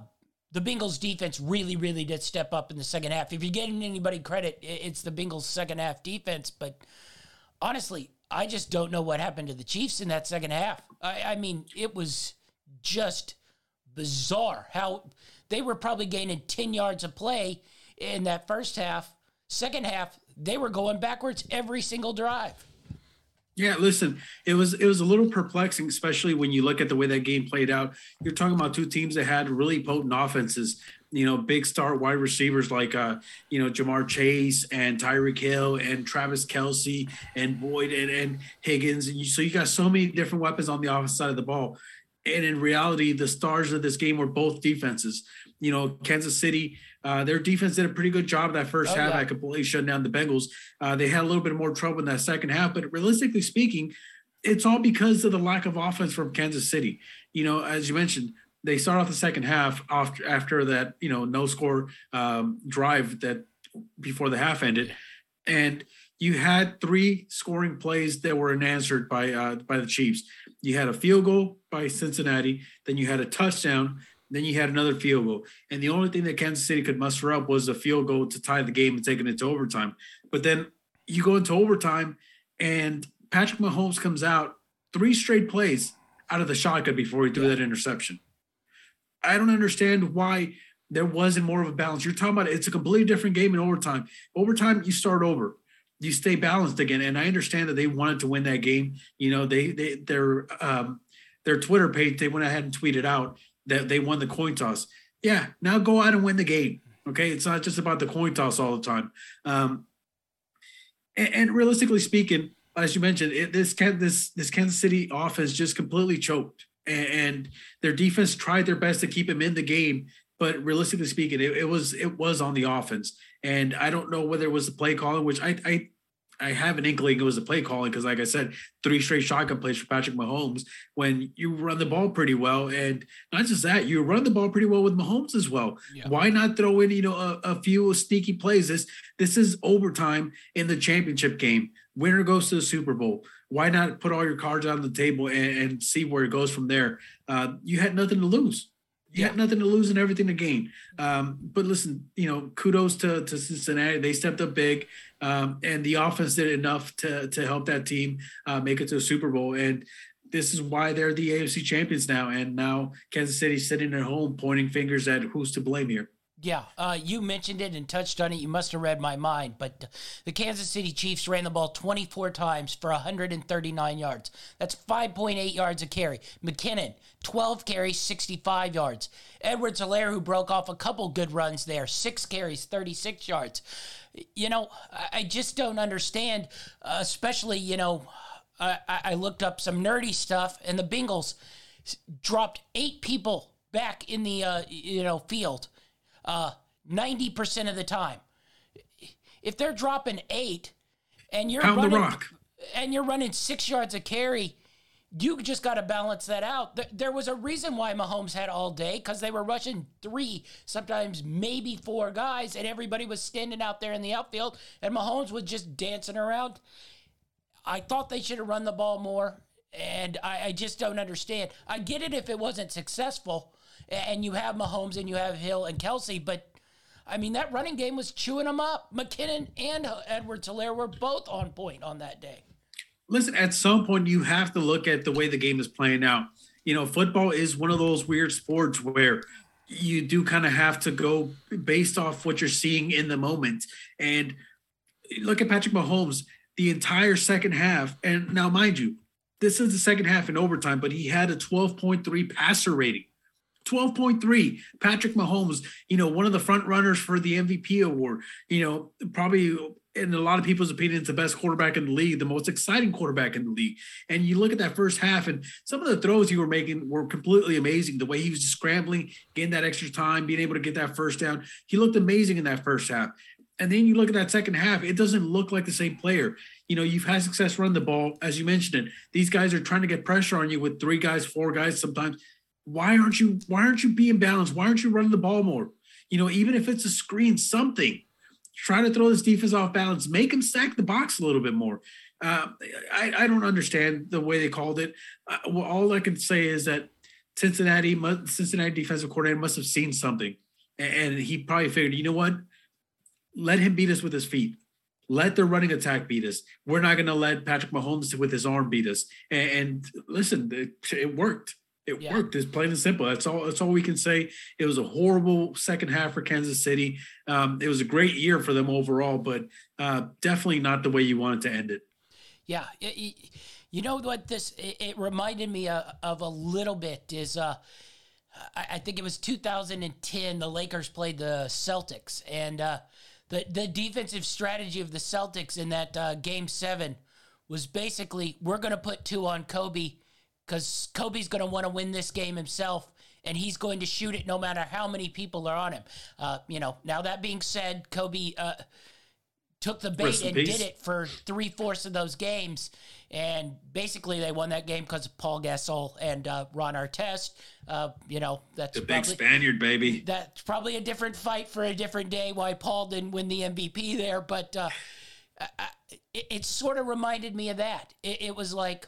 the Bengals defense really, really did step up in the second half. If you're getting anybody credit, it's the Bengals second half defense. But honestly, I just don't know what happened to the Chiefs in that second half. I, I mean, it was just bizarre how they were probably gaining 10 yards of play in that first half. Second half, they were going backwards every single drive. Yeah, listen, it was it was a little perplexing, especially when you look at the way that game played out. You're talking about two teams that had really potent offenses. You know, big star wide receivers like uh, you know, Ja'Marr Chase and Tyreek Hill and Travis Kelce and Boyd and, and Higgins. And you, so you got so many different weapons on the offensive side of the ball. And in reality, the stars of this game were both defenses. You know, Kansas City uh, their defense did a pretty good job that first oh, half yeah. at completely shutting down the Bengals. Uh, they had a little bit more trouble in that second half, but realistically speaking, it's all because of the lack of offense from Kansas City. You know, as you mentioned, they start off the second half after after that you know no score um, drive that before the half ended, and you had three scoring plays that were unanswered by uh, by the Chiefs. You had a field goal by Cincinnati, then you had a touchdown, then you had another field goal, and the only thing that Kansas City could muster up was a field goal to tie the game and taking it to overtime. But then you go into overtime, and Patrick Mahomes comes out three straight plays out of the shotgun before he threw yeah. that interception. I don't understand why there wasn't more of a balance. You're talking about it's a completely different game in overtime. Overtime, you start over, you stay balanced again. And I understand that they wanted to win that game. You know, they they their um, their Twitter page they went ahead and tweeted out that they won the coin toss. Yeah, now go out and win the game. Okay, it's not just about the coin toss all the time. Um, and, and realistically speaking, as you mentioned, it, this can this this Kansas City offense just completely choked, and, and, their defense tried their best to keep him in the game. But realistically speaking, it, it was it was on the offense, and I don't know whether it was the play calling, which I I I have an inkling it was a play calling because, like I said, three straight shotgun plays for Patrick Mahomes when you run the ball pretty well, and not just that, you run the ball pretty well with Mahomes as well. Yeah. Why not throw in you know a, a, few sneaky plays? This this is overtime in the championship game. Winner goes to the Super Bowl. Why not put all your cards on the table and, and see where it goes from there? Uh, you had nothing to lose. You yeah. nothing to lose and everything to gain. Um, but listen, you know, kudos to, to Cincinnati. They stepped up big, um, and the offense did enough to to help that team uh, make it to a Super Bowl. And this is why they're the AFC champions now. And now Kansas City sitting at home pointing fingers at who's to blame here. Yeah, uh, you mentioned it and touched on it. You must have read my mind, but the Kansas City Chiefs ran the ball 24 times for 139 yards. That's 5.8 yards a carry. McKinnon, 12 carries, 65 yards. Edwards-Helaire, who broke off a couple good runs there, six carries, 36 yards. You know, I just don't understand, uh, especially, you know, I, I looked up some nerdy stuff, and the Bengals dropped eight people back in the, uh, you know, field uh, 90% of the time. If they're dropping eight and you're Pound running, and you're running six yards a carry, you just got to balance that out. There was a reason why Mahomes had all day because they were rushing three, sometimes maybe four guys, and everybody was standing out there in the outfield, and Mahomes was just dancing around. I thought they should have run the ball more, and I, I just don't understand. I get it if it wasn't successful, and you have Mahomes and you have Hill and Kelce, but I mean that running game was chewing them up. McKinnon and Edwards-Helaire were both on point on that day. Listen, at some point you have to look at the way the game is playing out. You know, football is one of those weird sports where you do kind of have to go based off what you're seeing in the moment. And look at Patrick Mahomes, the entire second half. And now, mind you, this is the second half in overtime, but he had a 12.3 passer rating. 12.3 patrick mahomes you know one of the front runners for the mvp award. You know probably in a lot of people's opinions the best quarterback in the league the most exciting quarterback in the league. And you look at that first half and some of the throws he were making were completely amazing. The way he was scrambling getting that extra time being able to get that first down. He looked amazing in that first half. And then you look at that second half, it doesn't look like the same player. You know, you've had success run the ball, as you mentioned it. These guys are trying to get pressure on you with three guys, four guys sometimes why aren't you why aren't you being balanced? Why aren't you running the ball more? You know, even if it's a screen, something. Try to throw this defense off balance. Make them stack the box a little bit more. Uh, I, I don't understand the way they called it. Uh, well, all I can say is that Cincinnati Cincinnati defensive coordinator must have seen something, and he probably figured, you know what, let him beat us with his feet. Let the running attack beat us. We're not going to let Patrick Mahomes with his arm beat us. And, and listen, it, it worked. It yeah. worked. It's plain and simple. That's all. That's all we can say. It was a horrible second half for Kansas City. Um, it was a great year for them overall, but uh, definitely not the way you wanted to end it. Yeah, it, you know what? This it, it reminded me of, of, a little bit. Is uh, I, I, think it was 2010. The Lakers played the Celtics, and uh, the the defensive strategy of the Celtics in that uh, game seven was basically we're going to put two on Kobe because Kobe's going to want to win this game himself, and he's going to shoot it no matter how many people are on him. Uh, you know, now that being said, Kobe uh, took the bait and peace. did it for three fourths of those games. And basically, they won that game because of Paul Gasol and uh, Ron Artest. Uh, you know, that's the big Spaniard, baby. That's probably a different fight for a different day. Why Paul didn't win the MVP there, but uh, I, it, it, sort of reminded me of that. It, it was like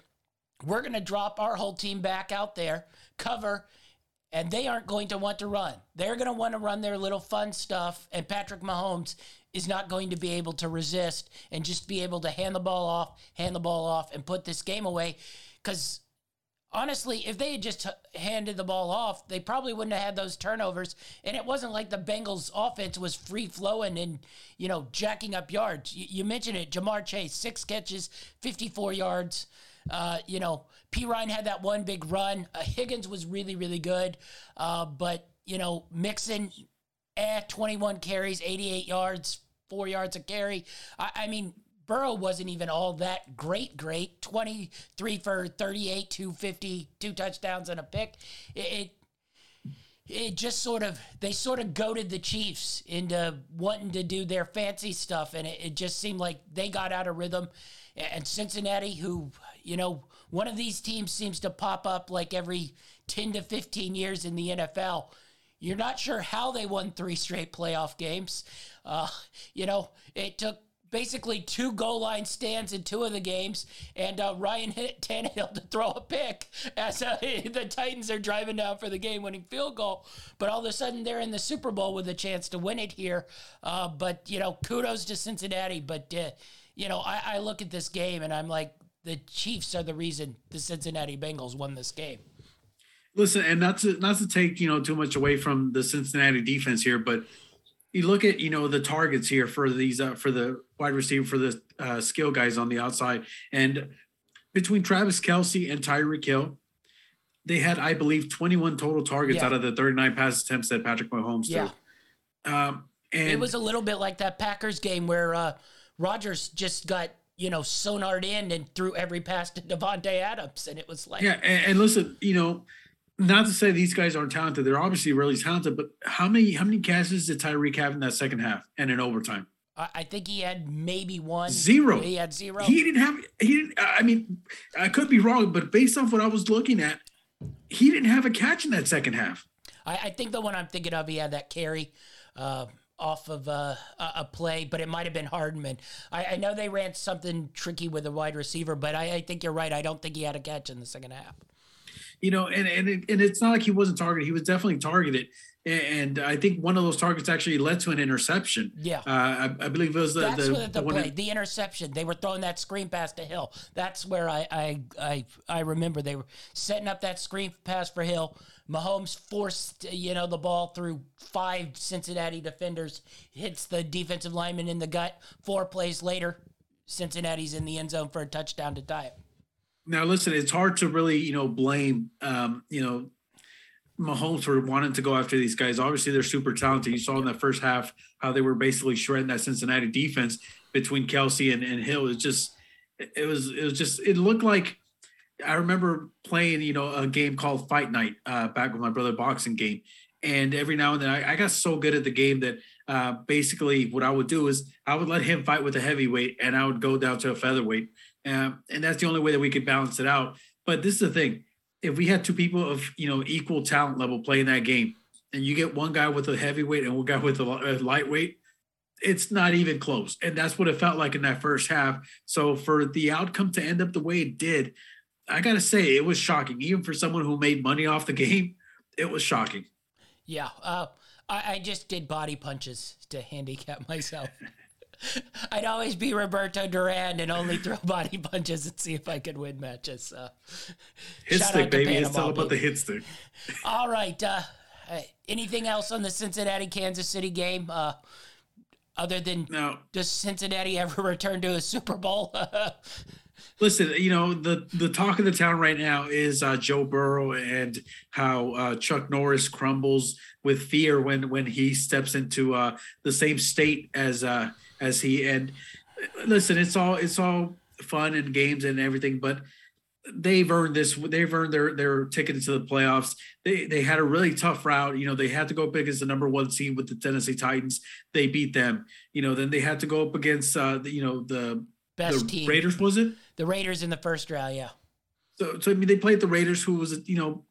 we're going to drop our whole team back out there, cover, and they aren't going to want to run. They're going to want to run their little fun stuff, and Patrick Mahomes is not going to be able to resist and just be able to hand the ball off, hand the ball off, and put this game away. Because honestly, if they had just handed the ball off, they probably wouldn't have had those turnovers. And it wasn't like the Bengals' offense was free flowing and, you know, jacking up yards. You, you mentioned it, Ja'Marr Chase, six catches, 54 yards. Uh, you know, Perine had that one big run. Uh, Higgins was really, really good. Uh, but, you know, Mixon, eh, 21 carries, 88 yards, four yards a carry. I, I mean, Burrow wasn't even all that great, great. 23 for 38, 250, two touchdowns and a pick. It, it, it just sort of, they sort of goaded the Chiefs into wanting to do their fancy stuff. And it, it just seemed like they got out of rhythm. And Cincinnati, who, you know, one of these teams seems to pop up like every 10 to 15 years in the NFL you're not sure how they won three straight playoff games. Uh, you know, it took basically two goal line stands in two of the games, and uh, Ryan hit Tannehill to throw a pick as uh, the Titans are driving down for the game-winning field goal. But all of a sudden, they're in the Super Bowl with a chance to win it here. Uh, but you know, kudos to Cincinnati. But uh, you know, I, I look at this game and I'm like, the Chiefs are the reason the Cincinnati Bengals won this game. Listen, and not to not to take you know too much away from the Cincinnati defense here, but you look at you know the targets here for these uh, for the wide receiver for the uh, skill guys on the outside, and between Travis Kelce and Tyreek Hill, they had I believe 21 total targets yeah. out of the 39 pass attempts that Patrick Mahomes yeah. threw. Um, and it was a little bit like that Packers game where uh, Rodgers just got you know sonared in and threw every pass to Davante Adams, and it was like yeah. And, and listen, you know not to say these guys aren't talented. They're obviously really talented, but how many how many catches did Tyreek have in that second half and in overtime? I think he had maybe one. Zero. He had zero. He didn't have. He didn't. I mean, I could be wrong, but based off what I was looking at, he didn't have a catch in that second half. I, I think the one I'm thinking of, he had that carry. Uh, off of uh, a play, but it might have been Hardman. I, I, know they ran something tricky with a wide receiver, but I, I, think you're right. I don't think he had a catch in the second half you know, and and it, and it's not like he wasn't targeted. He was definitely targeted, and I think one of those targets actually led to an interception. Yeah, uh, I, I, believe it was the That's the, the, the play, the interception. They were throwing that screen pass to Hill. That's where I I I, I remember they were setting up that screen pass for Hill. Mahomes forced you know the ball through five Cincinnati defenders, hits the defensive lineman in the gut. Four plays later, Cincinnati's in the end zone for a touchdown to tie it. Now, listen, it's hard to really, you know, blame, um, you know, Mahomes for wanting to go after these guys. Obviously, they're super talented. You saw in the first half how they were basically shredding that Cincinnati defense between Kelce and, and Hill. It's just, it was, it was just, it looked like I remember playing, you know, a game called Fight Night uh, back with my brother boxing game. And every now and then I, I got so good at the game that uh, basically what I would do is I would let him fight with a heavyweight and I would go down to a featherweight um, and that's the only way that we could balance it out. But this is the thing: if we had two people of you know equal talent level playing that game, and you get one guy with a heavyweight and one guy with a, a lightweight, it's not even close. And that's what it felt like in that first half. So for the outcome to end up the way it did, I gotta say it was shocking. Even for someone who made money off the game, it was shocking. Yeah, uh, I, I just did body punches to handicap myself. I'd always be Roberto Duran and only throw body punches and see if I could win matches. Uh, hit stick, baby. Panama, it's all about baby. the hit stick. all right. Uh, anything else on the Cincinnati Kansas City game? Uh, other than now, does Cincinnati ever return to a Super Bowl? Listen, you know the the talk of the town right now is uh, Joe Burrow and how uh, Chuck Norris crumbles with fear when when he steps into uh, the same state as uh, as he and listen it's all it's all fun and games and everything but they've earned this. They've earned their their ticket into the playoffs. They they had a really tough route. You know, they had to go up against the number one seed with the Tennessee Titans. They beat them. You know, then they had to go up against uh, the, you know the Best the team. Raiders. Was it? The Raiders in the first round, yeah. So so I mean, they played the Raiders, who was you know,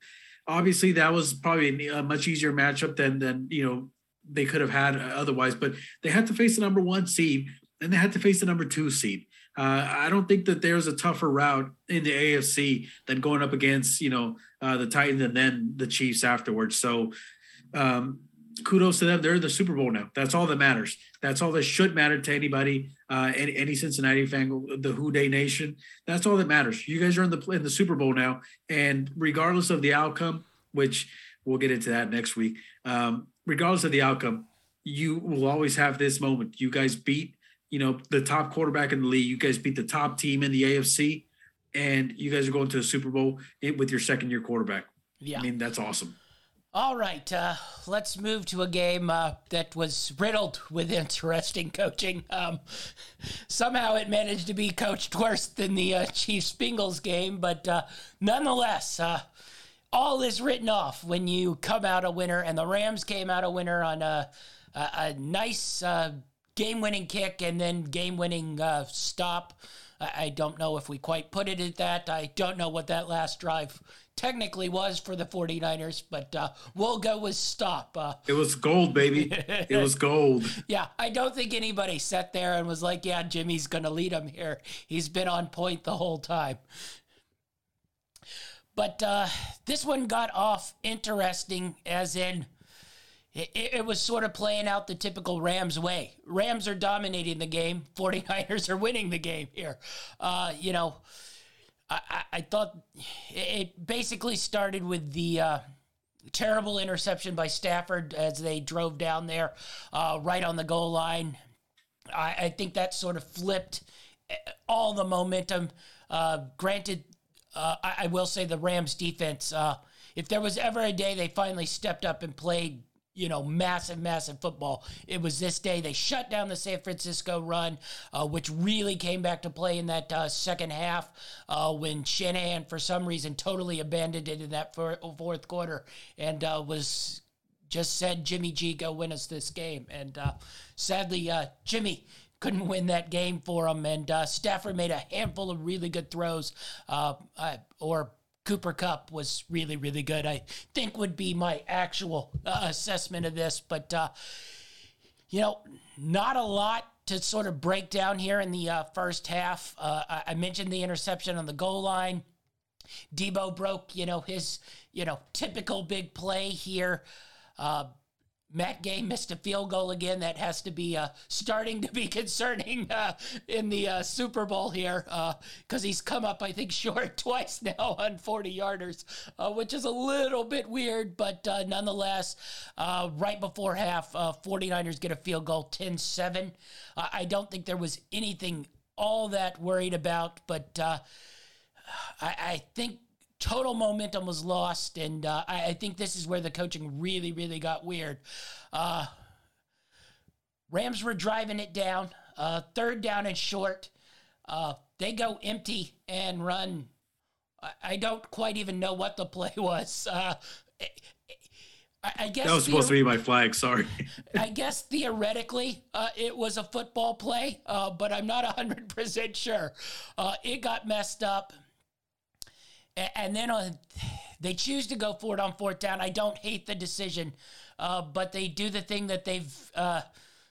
obviously that was probably a much easier matchup than than you know they could have had otherwise. But they had to face the number one seed, and they had to face the number two seed. Uh, I don't think that there's a tougher route in the AFC than going up against you know uh, the Titans and then the Chiefs afterwards. So um, kudos to them. They're in the Super Bowl now. That's all that matters. That's all that should matter to anybody, uh, any, any Cincinnati fan, the Who Dey Nation. That's all that matters. You guys are in the in the Super Bowl now, and regardless of the outcome, which we'll get into that next week. Um, regardless of the outcome, you will always have this moment. You guys beat you know, the top quarterback in the league. You guys beat the top team in the AFC, and you guys are going to a Super Bowl with your second year quarterback. Yeah. I mean, that's awesome. All right, uh, let's move to a game uh, that was riddled with interesting coaching. Um, somehow it managed to be coached worse than the uh, Chiefs Bengals game, but uh, nonetheless, uh, all is written off when you come out a winner, and the Rams came out a winner on a, a, a nice uh, game winning kick and then game winning stop. I, I, don't know if we quite put it at that. I don't know what that last drive technically was for the 49ers, but uh, we'll go with stop. Uh, it was gold, baby. it was gold. Yeah, I don't think anybody sat there and was like, yeah, Jimmy's going to lead him here. He's been on point the whole time. But uh, this one got off interesting, as in it, it, was sort of playing out the typical Rams way. Rams are dominating the game. 49ers are winning the game here. Uh, you know, I, I, I, thought it basically started with the uh, terrible interception by Stafford as they drove down there uh, right on the goal line. I, I, think that sort of flipped eh, all the momentum. Uh, granted, uh, I, will say the Rams defense, uh, if there was ever a day they finally stepped up and played you know, massive, massive football. It was this day they shut down the San Francisco run, uh, which really came back to play in that uh, second half uh, when Shanahan, for some reason, totally abandoned it in that fourth quarter and uh, was just said, Jimmy G, go win us this game. And uh, sadly, uh, Jimmy couldn't win that game for him. And Stafford made a handful of really good throws or Cooper Kupp was really, really good. I think would be my actual uh, assessment of this, but uh, you know, not a lot to sort of break down here in the uh, first half. Uh, I-, mentioned the interception on the goal line. Deebo broke, you know, his you know typical big play here. Matt Gay missed a field goal again. That has to be uh, starting to be concerning uh, in the uh, Super Bowl here because uh, he's come up, I think, short twice now on 40 yarders, uh, which is a little bit weird, but uh, nonetheless, right before half, 49ers get a field goal 10 7. I don't think there was anything all that worried about, but I, I think total momentum was lost, and uh, I, I, think this is where the coaching really, really got weird. Uh, Rams were driving it down, uh, third down and short. Uh, they go empty and run. I, I, don't quite even know what the play was. Uh, I, I guess that was supposed to be my flag. Sorry. I guess theoretically uh, it was a football play, but I'm not hundred percent sure. it got messed up and then on, they choose to go for it on fourth down. I don't hate the decision, uh, but they do the thing that they've uh,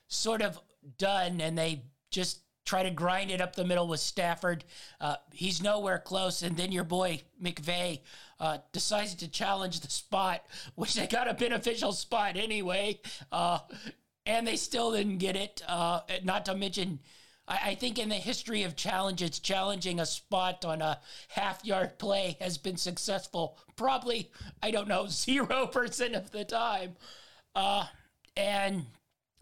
sort of done, and they just try to grind it up the middle with Stafford. Uh, he's nowhere close, and then your boy McVay uh, decides to challenge the spot, which they got a beneficial spot anyway, uh, and they still didn't get it. Uh, not to mention I, I think in the history of challenges, challenging a spot on a half yard play has been successful probably, I don't know, 0% of the time. Uh, and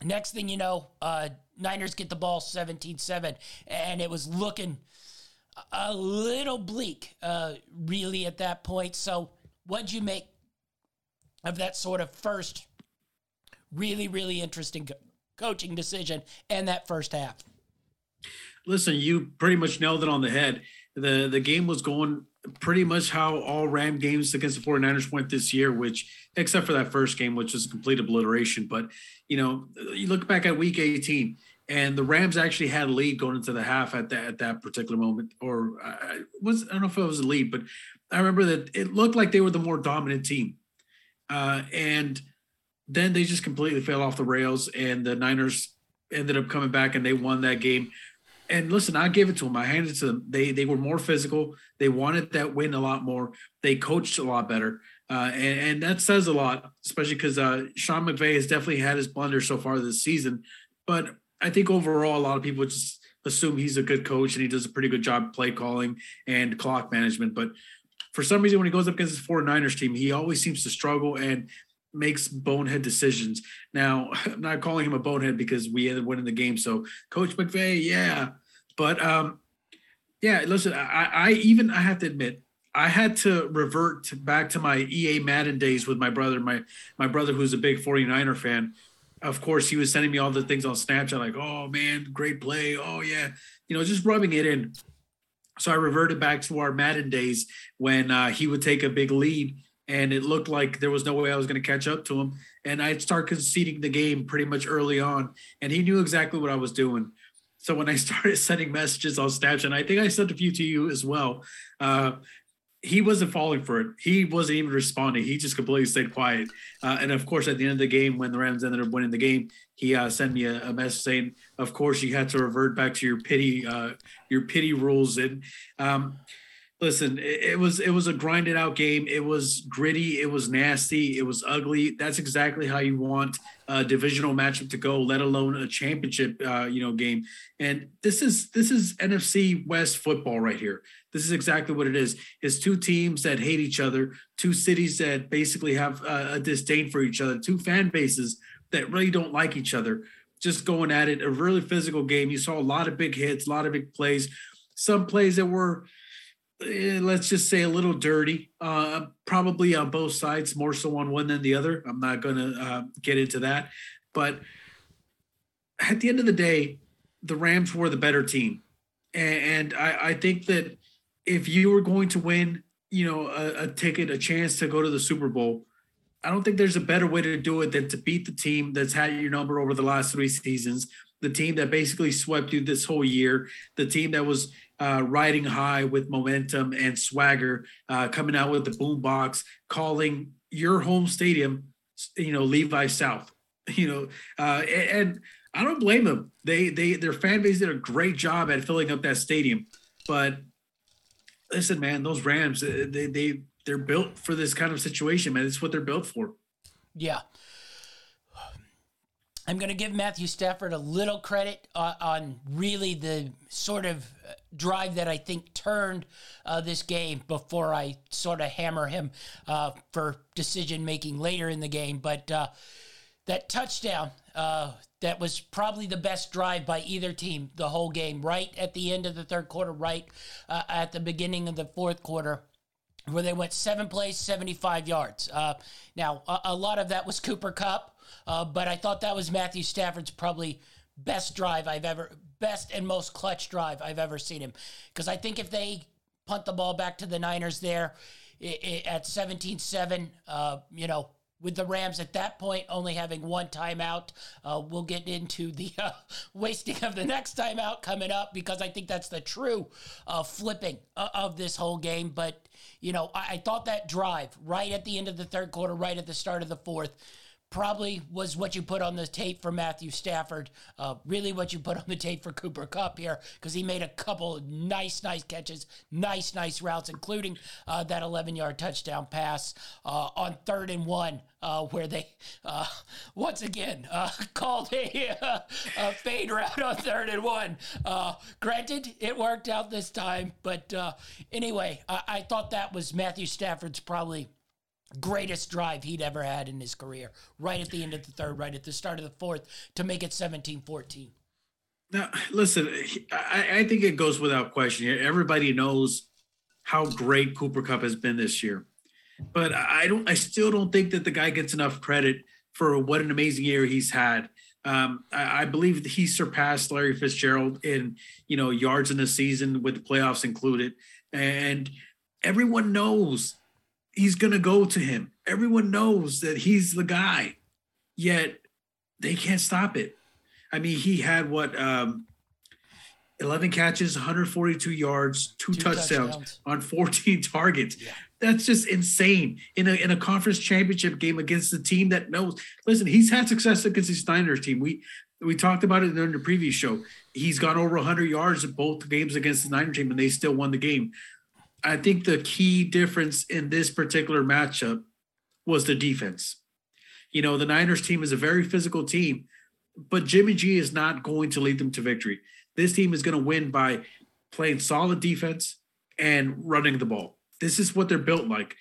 next thing you know, uh, Niners get the ball 17 7, and it was looking a little bleak, uh, really, at that point. So, what'd you make of that sort of first really, really interesting co- coaching decision and that first half? Listen, you pretty much nailed it on the head. The the game was going pretty much how all Ram games against the 49ers went this year, which, except for that first game, which was a complete obliteration. But, you know, you look back at week 18, and the Rams actually had a lead going into the half at that at that particular moment, or I was I don't know if it was a lead, but I remember that it looked like they were the more dominant team, uh, and then they just completely fell off the rails, and the Niners ended up coming back and they won that game. And listen, I gave it to them. I handed it to them. They they were more physical. They wanted that win a lot more. They coached a lot better, uh, and, and that says a lot, especially because uh, Sean McVay has definitely had his blunders so far this season. But I think overall, a lot of people just assume he's a good coach and he does a pretty good job play calling and clock management. But for some reason, when he goes up against the 49ers team, he always seems to struggle and makes bonehead decisions. Now, I'm not calling him a bonehead because we ended up winning the game. So, Coach McVay, yeah. But um, yeah, listen, I, I even I have to admit, I had to revert to, back to my EA Madden days with my brother, my my brother who's a big 49er fan of course, he was sending me all the things on Snapchat, like, oh man, great play. Oh yeah. You know, just rubbing it in. So I reverted back to our Madden days when uh, he would take a big lead and it looked like there was no way I was going to catch up to him. And I'd start conceding the game pretty much early on. And he knew exactly what I was doing. So when I started sending messages on Snapchat, and I think I sent a few to you as well. Uh, he wasn't falling for it. He wasn't even responding. He just completely stayed quiet. Uh, and of course, at the end of the game, when the Rams ended up winning the game, he uh, sent me a, a, message saying, "Of course, you had to revert back to your pity, uh, your pity rules." And um, listen, it, was it was a grinded out game. It was gritty. It was nasty. It was ugly. That's exactly how you want a divisional matchup to go, let alone a championship, uh, you know, game. And this is this is NFC West football right here. This is exactly what it is. It's two teams that hate each other, two cities that basically have a disdain for each other, two fan bases that really don't like each other. Just going at it, a really physical game. You saw a lot of big hits, a lot of big plays, some plays that were, let's just say, a little dirty. Uh, probably on both sides, more so on one than the other. I'm not going to uh, get into that, but at the end of the day, the Rams were the better team, and, and I, I think that if you were going to win, you know, a, a, ticket, a chance to go to the Super Bowl, I don't think there's a better way to do it than to beat the team that's had your number over the last three seasons, the team that basically swept you this whole year, the team that was uh, riding high with momentum and swagger, uh, coming out with the boom box, calling your home stadium, you know, Levi South, you know, uh, and, and I don't blame them. They they their fan base did a great job at filling up that stadium, but listen, man, those Rams, uh, they they they're built for this kind of situation, man. It's what they're built for. Yeah. I'm going to give Matthew Stafford a little credit uh, on really the sort of uh, drive that I think turned uh, this game before I sort of hammer him uh, for decision making later in the game. But uh, that touchdown uh, that was probably the best drive by either team the whole game, right at the end of the third quarter, right at the beginning of the fourth quarter. Where they went seven plays, 75 yards. Uh, now, a, a, lot of that was Cooper Kupp, uh, but I thought that was Matthew Stafford's probably best drive I've ever, best and most clutch drive I've ever seen him. Because I think if they punt the ball back to the Niners there it, it, at 17 7, uh, you know, with the Rams at that point only having one timeout. Uh, we'll get into the uh, wasting of the next timeout coming up because I think that's the true uh, flipping uh, of this whole game. But, you know, I-, I thought that drive right at the end of the third quarter, right at the start of the fourth, probably was what you put on the tape for Matthew Stafford. Uh, really, what you put on the tape for Cooper Kupp here, because he made a couple nice, nice catches, nice, nice routes, including uh, that 11 yard touchdown pass uh, on third and one. Uh, where they uh, once again uh, called a, a, fade route on third and one. granted, it worked out this time, but anyway, I-, I thought that was Matthew Stafford's probably greatest drive he'd ever had in his career, right at the end of the third, right at the start of the fourth, to make it 17 14. Now, listen, I, I think it goes without question. Everybody knows how great Cooper Kupp has been this year. But I don't, I still don't think that the guy gets enough credit for what an amazing year he's had. Um, I, I, believe he surpassed Larry Fitzgerald in, you know, yards in the season with the playoffs included. And everyone knows he's going to go to him. Everyone knows that he's the guy, yet they can't stop it. I mean, he had what, um, 11 catches, 142 yards, two, two touchdowns, touchdowns, on 14 targets. Yeah. That's just insane in a in a conference championship game against the team that knows. Listen, he's had success against the Steiner's team. We we talked about it in the previous show. He's gone over 100 yards in both games against the Niner team, and they still won the game. I think the key difference in this particular matchup was the defense. You know, the Niners team is a very physical team, but Jimmy G is not going to lead them to victory. This team is going to win by playing solid defense and running the ball. This is what they're built like.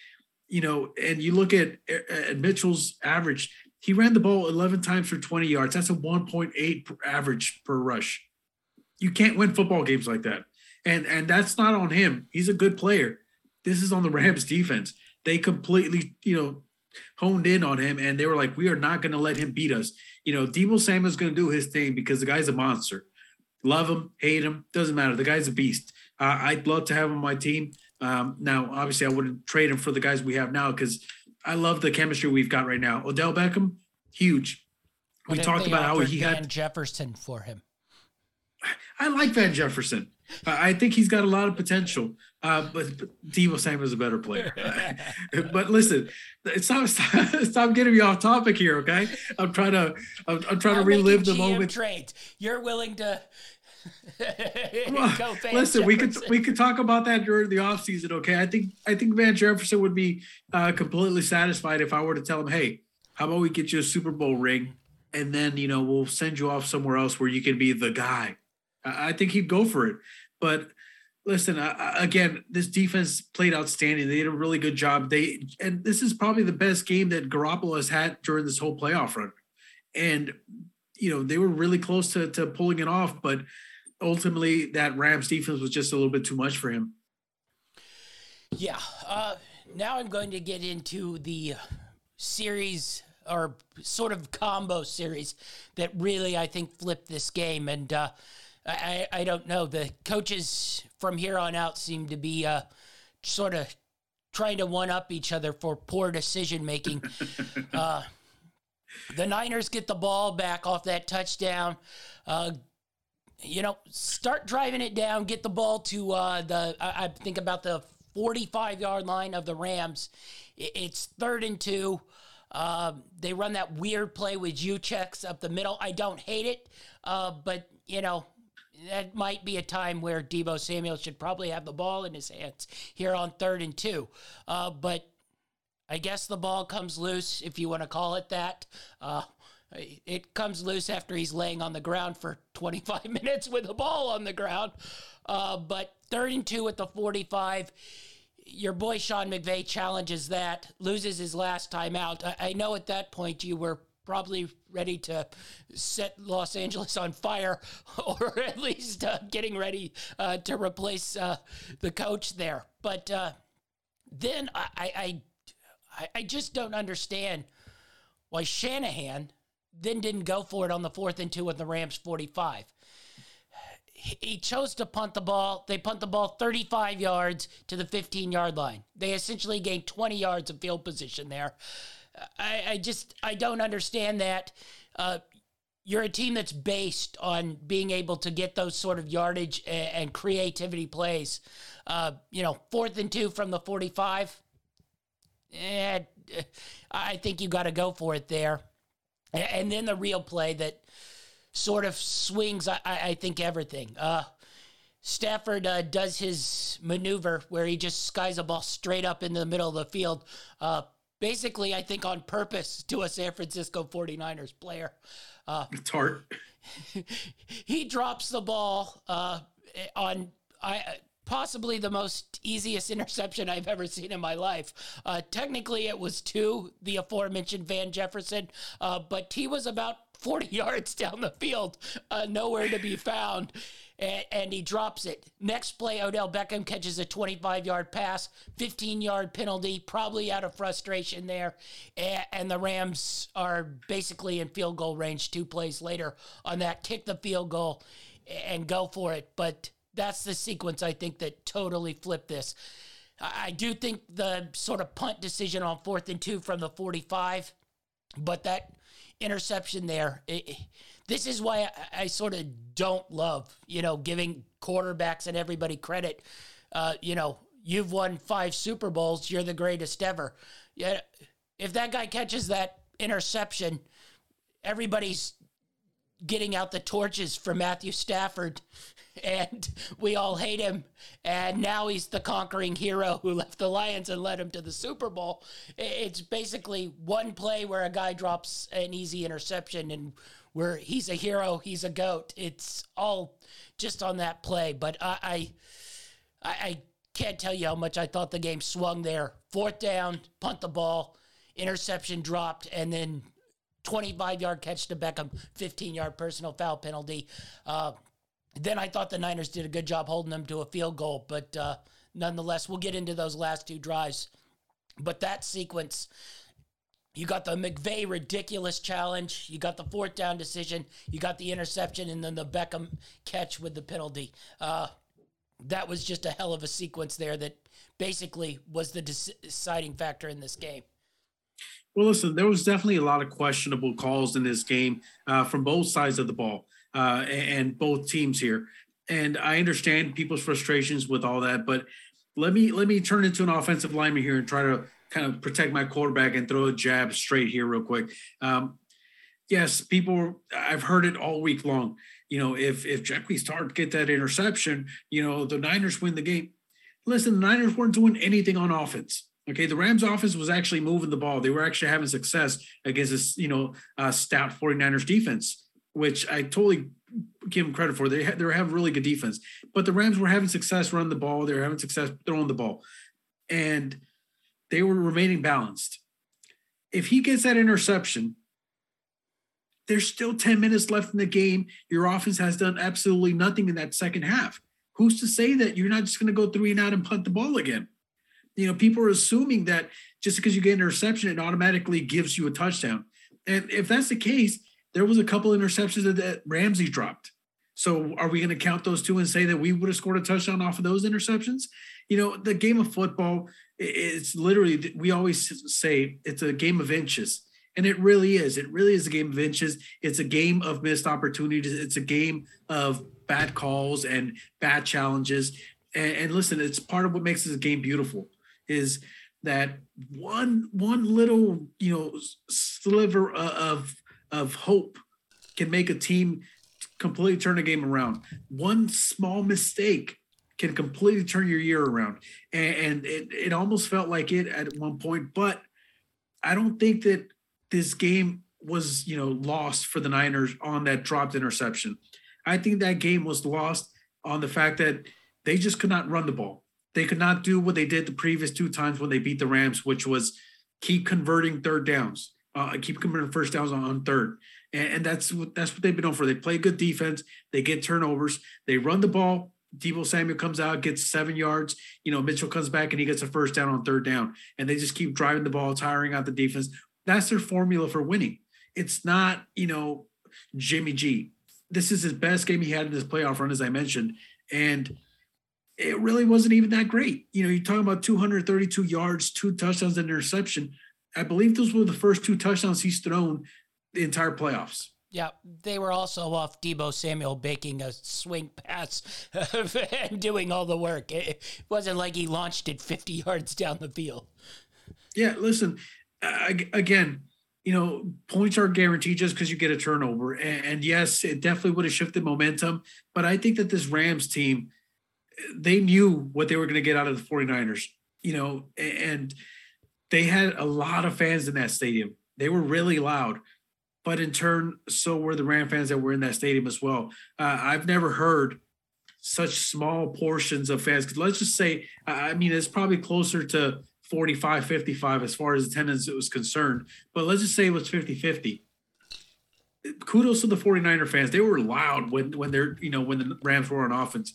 You know, and you look at, at Mitchell's average, he ran the ball 11 times for 20 yards. That's a 1.8 average per rush. You can't win football games like that. And and that's not on him. He's a good player. This is on the Rams defense. They completely, you know, honed in on him and they were like, we are not going to let him beat us. You know, Deebo Samuel's going to do his thing because the guy's a monster. Love him, hate him, doesn't matter. The guy's a beast. Uh, I'd love to have him on my team. Um, now, obviously, I wouldn't trade him for the guys we have now because I love the chemistry we've got right now. Odell Beckham, huge. We talked about how he Van had Jefferson for him. I like Van Jefferson. I think he's got a lot of potential. Uh, but, but Samuel is a better player. but listen, stop, stop, stop getting me off topic here, okay? I'm trying to I'm, I'm trying I'll to relive the GM moment. Trades. You're willing to. well, listen, Jefferson. we could we could talk about that during the offseason, okay? I think I think Van Jefferson would be uh, completely satisfied if I were to tell him, "Hey, how about we get you a Super Bowl ring, and then you know we'll send you off somewhere else where you can be the guy." I think he'd go for it. But listen, uh, again, this defense played outstanding. They did a really good job. They and this is probably the best game that Garoppolo has had during this whole playoff run. And you know they were really close to to pulling it off, but ultimately that Rams defense was just a little bit too much for him. Yeah. Uh, now I'm going to get into the series or sort of combo series that really I think flipped this game and. Uh, I, I don't know. The coaches from here on out seem to be uh, sort of trying to one up each other for poor decision making. uh, the Niners get the ball back off that touchdown. Uh, you know, start driving it down, get the ball to uh, the, I, I, think about the 45 yard line of the Rams. it's third and two. Uh, they run that weird play with checks up the middle. I don't hate it, uh, but, you know, that might be a time where Deebo Samuel should probably have the ball in his hands here on third and two. Uh, but I guess the ball comes loose, if you want to call it that. Uh, it comes loose after he's laying on the ground for 25 minutes with the ball on the ground. Uh, but third and two at the 45. Your boy Sean McVay challenges that, loses his last time out. I, I know at that point you were probably ready to set Los Angeles on fire, or at least uh, getting ready uh, to replace uh, the coach there. But uh, then I, I, I, just don't understand why Shanahan then didn't go for it on the fourth and two with the Rams 45 he chose to punt the ball. They punt the ball 35 yards to the 15 yard line. They essentially gained 20 yards of field position there. I, I just I don't understand that. Uh, you're a team that's based on being able to get those sort of yardage and, and creativity plays. Uh, you know, fourth and two from the 45. Eh, I think you got to go for it there. And then the real play that sort of swings, I, I think, everything. Uh, Stafford uh, does his maneuver where he just skies a ball straight up in the middle of the field. Uh, basically, I think on purpose to a San Francisco 49ers player. Uh, Tartt. he drops the ball uh, on I possibly the most easiest interception I've ever seen in my life. Uh, technically, it was to the aforementioned Van Jefferson, uh, but he was about 40 yards down the field, uh, nowhere to be found and, and he drops it. Next play, Odell Beckham catches a 25 yard pass, 15 yard penalty, probably out of frustration there. And, and the Rams are basically in field goal range two plays later on that. Kick the field goal and go for it. But that's the sequence I think that totally flipped this. I do think the sort of punt decision on fourth and two from the 45, but that interception there, it, this is why I, I, sort of don't love, you know, giving quarterbacks and everybody credit. Uh, you know, you've won five Super Bowls, you're the greatest ever. Yeah, if that guy catches that interception, everybody's getting out the torches for Matthew Stafford and we all hate him. And now he's the conquering hero who left the Lions and led him to the Super Bowl. It's basically one play where a guy drops an easy interception and where he's a hero, he's a goat. It's all just on that play. But I, I, I can't tell you how much I thought the game swung there. Fourth down, punt the ball, interception dropped, and then 25 yard catch to Beckham, 15 yard personal foul penalty. Uh, then I thought the Niners did a good job holding them to a field goal, but uh, nonetheless, we'll get into those last two drives. But that sequence, you got the McVay ridiculous challenge, you got the fourth down decision, you got the interception, and then the Beckham catch with the penalty. Uh, that was just a hell of a sequence there that basically was the deciding factor in this game. Well, listen, there was definitely a lot of questionable calls in this game uh, from both sides of the ball uh, and both teams here. And I understand people's frustrations with all that, but let me let me turn into an offensive lineman here and try to kind of protect my quarterback and throw a jab straight here real quick. Um, yes, people, I've heard it all week long. You know, if if Jaquiski Tartt get that interception, you know, the Niners win the game. Listen, the Niners weren't doing anything on offense. Okay, the Rams offense was actually moving the ball. They were actually having success against this, you know, uh, stout 49ers defense which I totally give them credit for. They ha- they were having really good defense, but the Rams were having success running the ball. They were having success throwing the ball, and they were remaining balanced. If he gets that interception, there's still 10 minutes left in the game. Your offense has done absolutely nothing in that second half. Who's to say that you're not just going to go three and out and punt the ball again? You know, people are assuming that just because you get an interception, it automatically gives you a touchdown. And if that's the case, there was a couple interceptions that, that Ramsey dropped. So are we going to count those two and say that we would have scored a touchdown off of those interceptions? You know, the game of football, it's literally, we always say it's a game of inches. And it really is. It really is a game of inches. It's a game of missed opportunities. It's a game of bad calls and bad challenges. And, and listen, it's part of what makes this game beautiful is that one one little you know sliver of of hope can make a team completely turn a game around. One small mistake can completely turn your year around. And, it, it almost felt like it at one point, but I don't think that this game was, you know, lost for the Niners on that dropped interception. I think that game was lost on the fact that they just could not run the ball. They could not do what they did the previous two times when they beat the Rams, which was keep converting third downs uh, keep converting first downs on, on third. And, and, that's what that's what they've been known for. They play good defense. They get turnovers. They run the ball. Deebo Samuel comes out, gets seven yards. You know, Mitchell comes back and he gets a first down on third down. And they just keep driving the ball, tiring out the defense. That's their formula for winning. It's not, you know, Jimmy G. This is his best game he had in this playoff run, as I mentioned. And it really wasn't even that great. You know, you're talking about 232 yards, two touchdowns, and interception. I believe those were the first two touchdowns he's thrown the entire playoffs. Yeah, they were also off Deebo Samuel baking a swing pass and doing all the work. It wasn't like he launched it 50 yards down the field. Yeah, listen, again, you know, points aren't guaranteed just because you get a turnover. And yes, it definitely would have shifted momentum. But I think that this Rams team, they knew what they were going to get out of the 49ers, you know, and – they had a lot of fans in that stadium. They were really loud, but in turn, so were the Ram fans that were in that stadium as well. Uh, I've never heard such small portions of fans. Let's just say, I mean, it's probably closer to 45, 55 as far as attendance was concerned, but let's just say it was 50 50. Kudos to the 49er fans. They were loud when, when they're, you know, when the Rams were on offense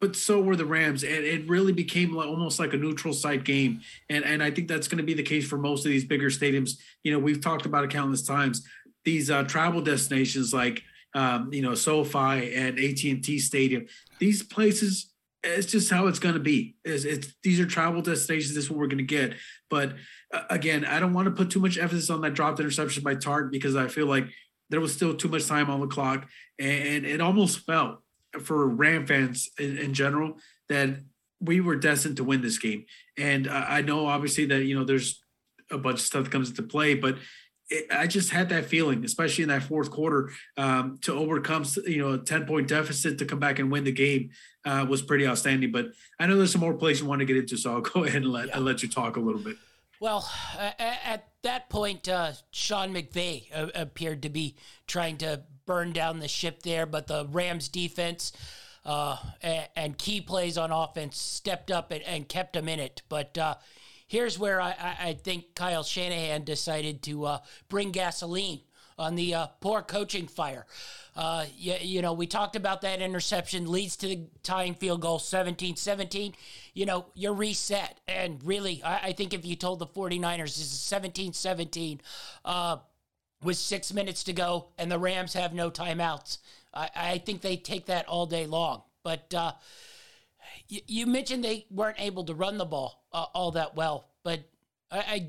but so were the Rams, and it really became almost like a neutral site game. And and I think that's going to be the case for most of these bigger stadiums. You know, we've talked about it countless times. These uh, travel destinations like um, you know SoFi and AT and T Stadium, these places it's just how it's going to be. It's, it's, these are travel destinations. This is what we're going to get. But uh, again, I don't want to put too much emphasis on that dropped interception by Tartt because I feel like there was still too much time on the clock, and it almost felt for Ram fans in, in general that we were destined to win this game. And uh, I know obviously that you know there's a bunch of stuff that comes into play, but it, I just had that feeling, especially in that fourth quarter, um, to overcome you know a ten point deficit to come back and win the game uh, was pretty outstanding. But I know there's some more plays you want to get into, so I'll go ahead and let yeah. let you talk a little bit. Well, uh, at that point, uh, Sean McVay uh, appeared to be trying to burn down the ship there, but the Rams defense uh, and, and, key plays on offense stepped up and, and kept them in it. But uh, here's where I, I, think Kyle Shanahan decided to uh, bring gasoline on the uh, poor coaching fire. Uh, you, you, know, we talked about that interception leads to the tying field goal 17 17. You know, you're reset. And really, I, I, think if you told the 49ers this is 17 17 uh, with six minutes to go and the Rams have no timeouts, I, I think they take that all day long. But uh, you, you mentioned they weren't able to run the ball uh, all that well, but I, I,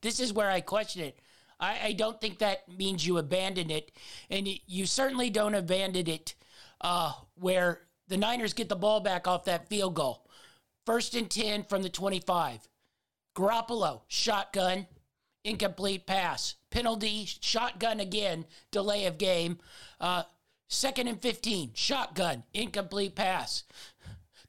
this is where I question it. I, I, don't think that means you abandon it, and you certainly don't abandon it uh, where the Niners get the ball back off that field goal. First and 10 from the 25. Garoppolo, shotgun, incomplete pass. Penalty, shotgun again, delay of game. Uh, second and 15, shotgun, incomplete pass.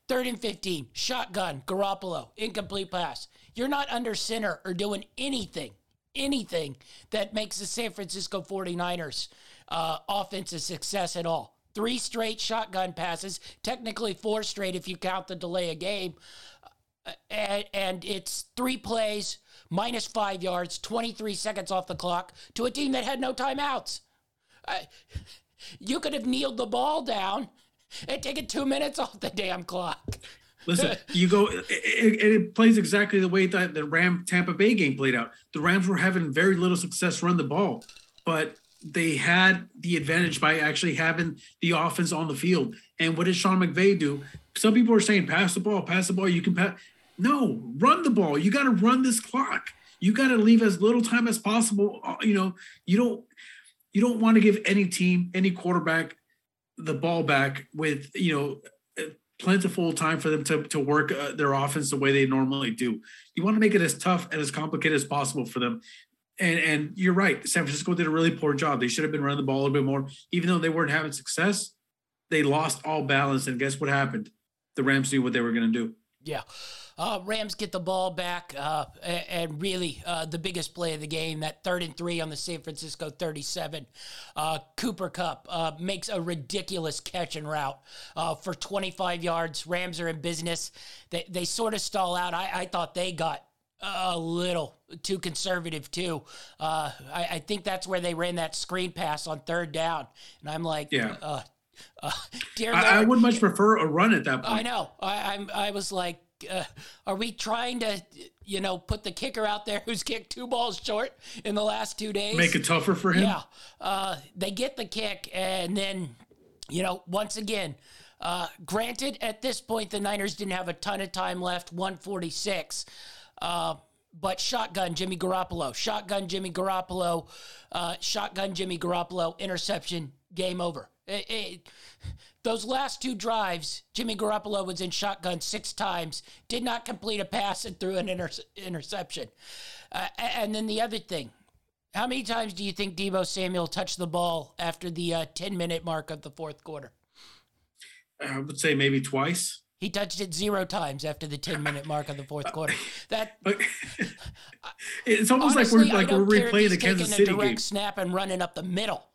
Third and 15, shotgun, Garoppolo, incomplete pass. You're not under center or doing anything, anything that makes the San Francisco 49ers uh, offense a success at all. Three straight shotgun passes, technically four straight if you count the delay of game. Uh, and, and it's three plays, minus five yards, 23 seconds off the clock to a team that had no timeouts. Uh, you could have kneeled the ball down and taken two minutes off the damn clock. Listen, you go, it, it, it, plays exactly the way that the Ram Tampa Bay game played out. The Rams were having very little success run the ball, but they had the advantage by actually having the offense on the field. And what did Sean McVay do? Some people are saying, pass the ball, pass the ball. You can pass. No, run the ball. You got to run this clock. You got to leave as little time as possible. Uh, you know, you don't you don't want to give any team, any quarterback the ball back with, you know, plentiful time for them to, to work uh, their offense the way they normally do. You want to make it as tough and as complicated as possible for them. And and you're right. San Francisco did a really poor job. They should have been running the ball a little bit more. Even though they weren't having success, they lost all balance. And guess what happened? The Rams knew what they were going to do. Yeah. Uh, Rams get the ball back, uh, and really uh, the biggest play of the game, that third and three on the San Francisco 37. Uh, Cooper Kupp uh, makes a ridiculous catch and route uh, for 25 yards. Rams are in business. They, they sort of stall out. I, I thought they got a little too conservative too. Uh, I, I, think that's where they ran that screen pass on third down, and I'm like, yeah. Uh, uh, dear I, I, would much prefer a run at that point. I know. I, I'm. I was like, uh, are we trying to, you know, put the kicker out there who's kicked two balls short in the last two days? Make it tougher for him? Yeah. Uh, they get the kick, and then, you know, once again, uh, granted, at this point, the Niners didn't have a ton of time left, 146. Uh, but shotgun Jimmy Garoppolo, shotgun Jimmy Garoppolo, uh, shotgun Jimmy Garoppolo, interception, game over. It, it, those last two drives, Jimmy Garoppolo was in shotgun six times, did not complete a pass and threw an inter- interception. Uh, and then the other thing, how many times do you think Deebo Samuel touched the ball after the uh, 10 minute mark of the fourth quarter? I would say maybe twice. He touched it zero times after the 10 minute mark of the fourth quarter. That it's almost honestly, like we're like we're replaying the Kansas City a direct game. snap and running up the middle.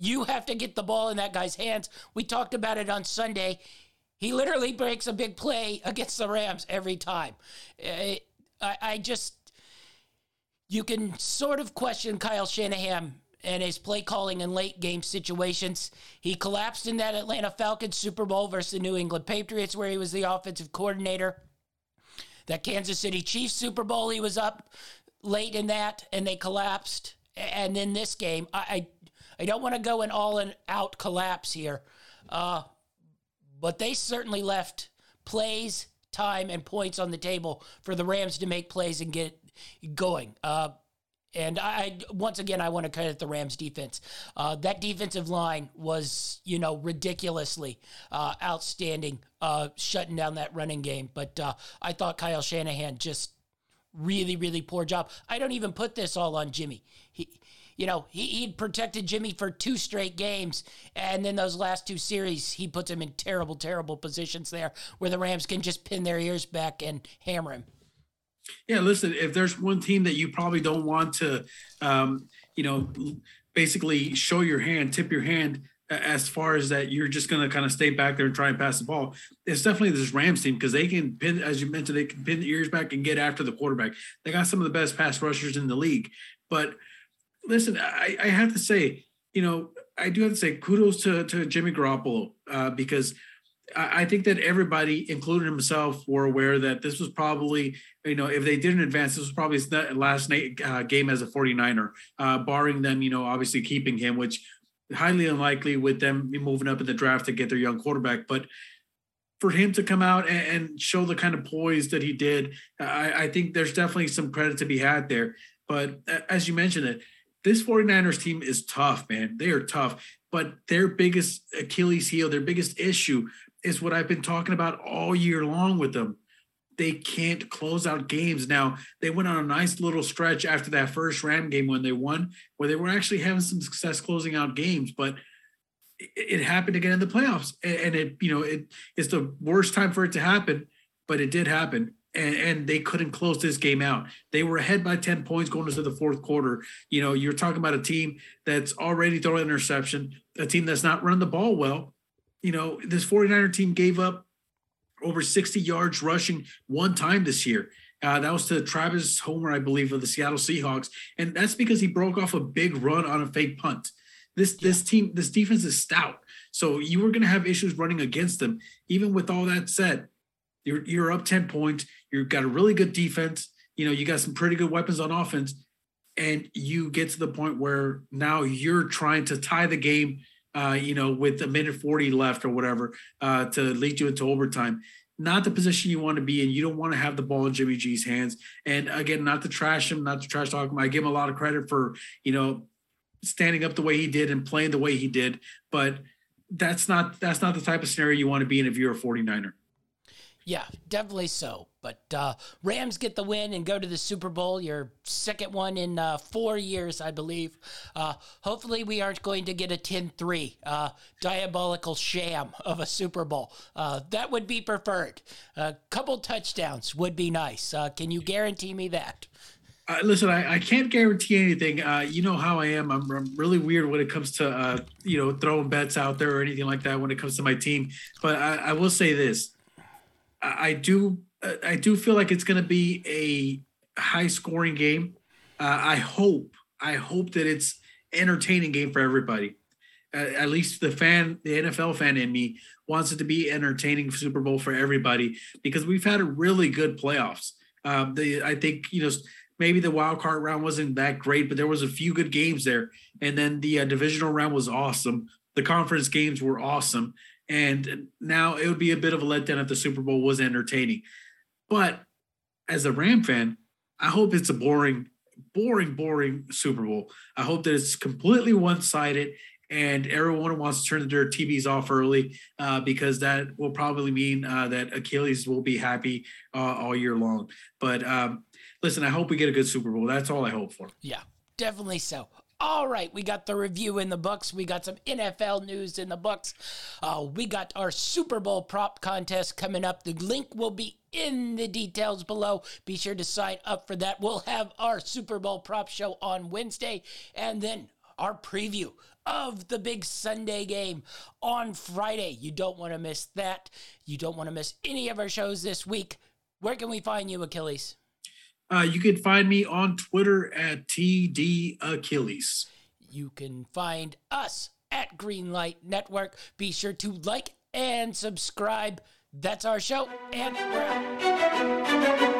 You have to get the ball in that guy's hands. We talked about it on Sunday. He literally breaks a big play against the Rams every time. Uh, I, I just, you can sort of question Kyle Shanahan and his play calling in late game situations. He collapsed in that Atlanta Falcons Super Bowl versus the New England Patriots, where he was the offensive coordinator. That Kansas City Chiefs Super Bowl, he was up late in that, and they collapsed. And then this game, I, I I don't want to go an all in out collapse here, uh, but they certainly left plays, time, and points on the table for the Rams to make plays and get going. Uh, and I once again I want to credit the Rams defense. Uh, that defensive line was you know ridiculously uh, outstanding, uh, shutting down that running game. But uh, I thought Kyle Shanahan just really really poor job. I don't even put this all on Jimmy. He. You know, he, he'd protected Jimmy for two straight games. And then those last two series, he puts him in terrible, terrible positions there where the Rams can just pin their ears back and hammer him. Yeah, listen, if there's one team that you probably don't want to, um, you know, basically show your hand, tip your hand as far as that you're just going to kind of stay back there and try and pass the ball, it's definitely this Rams team because they can pin, as you mentioned, they can pin the ears back and get after the quarterback. They got some of the best pass rushers in the league. But listen, I, I have to say, you know, I do have to say kudos to, to Jimmy Garoppolo uh, because – I think that everybody, including himself, were aware that this was probably, you know, if they didn't advance, this was probably his last night, uh, game as a 49er, uh, barring them, you know, obviously keeping him, which highly unlikely with them moving up in the draft to get their young quarterback. But for him to come out and, and show the kind of poise that he did, I, I think there's definitely some credit to be had there. But as you mentioned it, this 49ers team is tough, man. They are tough. But their biggest Achilles heel, their biggest issue is what I've been talking about all year long with them. They can't close out games. Now, they went on a nice little stretch after that first Ram game when they won, where they were actually having some success closing out games, but it, happened again in the playoffs. And it, you know, it, it's the worst time for it to happen, but it did happen. And, and, they couldn't close this game out. They were ahead by 10 points going into the fourth quarter. You know, you're talking about a team that's already throwing an interception, a team that's not running the ball well, you know, this 49er team gave up over 60 yards rushing one time this year. Uh, that was to Travis Homer, I believe, of the Seattle Seahawks, and that's because he broke off a big run on a fake punt. This yeah. this team, this defense is stout, so you were going to have issues running against them. Even with all that said, you're you're up 10 points. You've got a really good defense. You know, you got some pretty good weapons on offense, and you get to the point where now you're trying to tie the game uh, you know, with a minute 40 left or whatever, uh, to lead you into overtime. Not the position you want to be in. You don't want to have the ball in Jimmy G's hands. And again, not to trash him, not to trash talk him. I give him a lot of credit for, you know, standing up the way he did and playing the way he did. But that's not that's not the type of scenario you want to be in if you're a 49er. Yeah, definitely so. But uh, Rams get the win and go to the Super Bowl, your second one in uh, four years, I believe. Uh, hopefully, we aren't going to get a 10 3 uh, diabolical sham of a Super Bowl. Uh, that would be preferred. A couple touchdowns would be nice. Uh, can you guarantee me that? Uh, listen, I, I, can't guarantee anything. Uh, you know how I am. I'm, I'm, really weird when it comes to uh, you know throwing bets out there or anything like that when it comes to my team. But I, I will say this: I do I do feel like it's going to be a high scoring game. Uh, I hope I hope that it's entertaining game for everybody. Uh, at least the fan, the NFL fan in me wants it to be entertaining Super Bowl for everybody because we've had a really good playoffs. Um, the I think you know maybe the wild card round wasn't that great, but there was a few good games there, and then the uh, divisional round was awesome. The conference games were awesome, and now it would be a bit of a letdown if the Super Bowl was entertaining. But as a Ram fan, I hope it's a boring, boring, boring Super Bowl. I hope that it's completely one sided and everyone wants to turn their TVs off early uh, because that will probably mean uh, that Achilles will be happy uh, all year long. But um, listen, I hope we get a good Super Bowl. That's all I hope for. Yeah, definitely so. All right, we got the review in the books. We got some NFL news in the books. Uh, we got our Super Bowl prop contest coming up. The link will be in the details below. Be sure to sign up for that. We'll have our Super Bowl prop show on Wednesday and then our preview of the big Sunday game on Friday. You don't want to miss that. You don't want to miss any of our shows this week. Where can we find you, Achilles? Uh, you can find me on Twitter at TD Achilles. You can find us at Greenlight Network. Be sure to like and subscribe. That's our show, and we're out.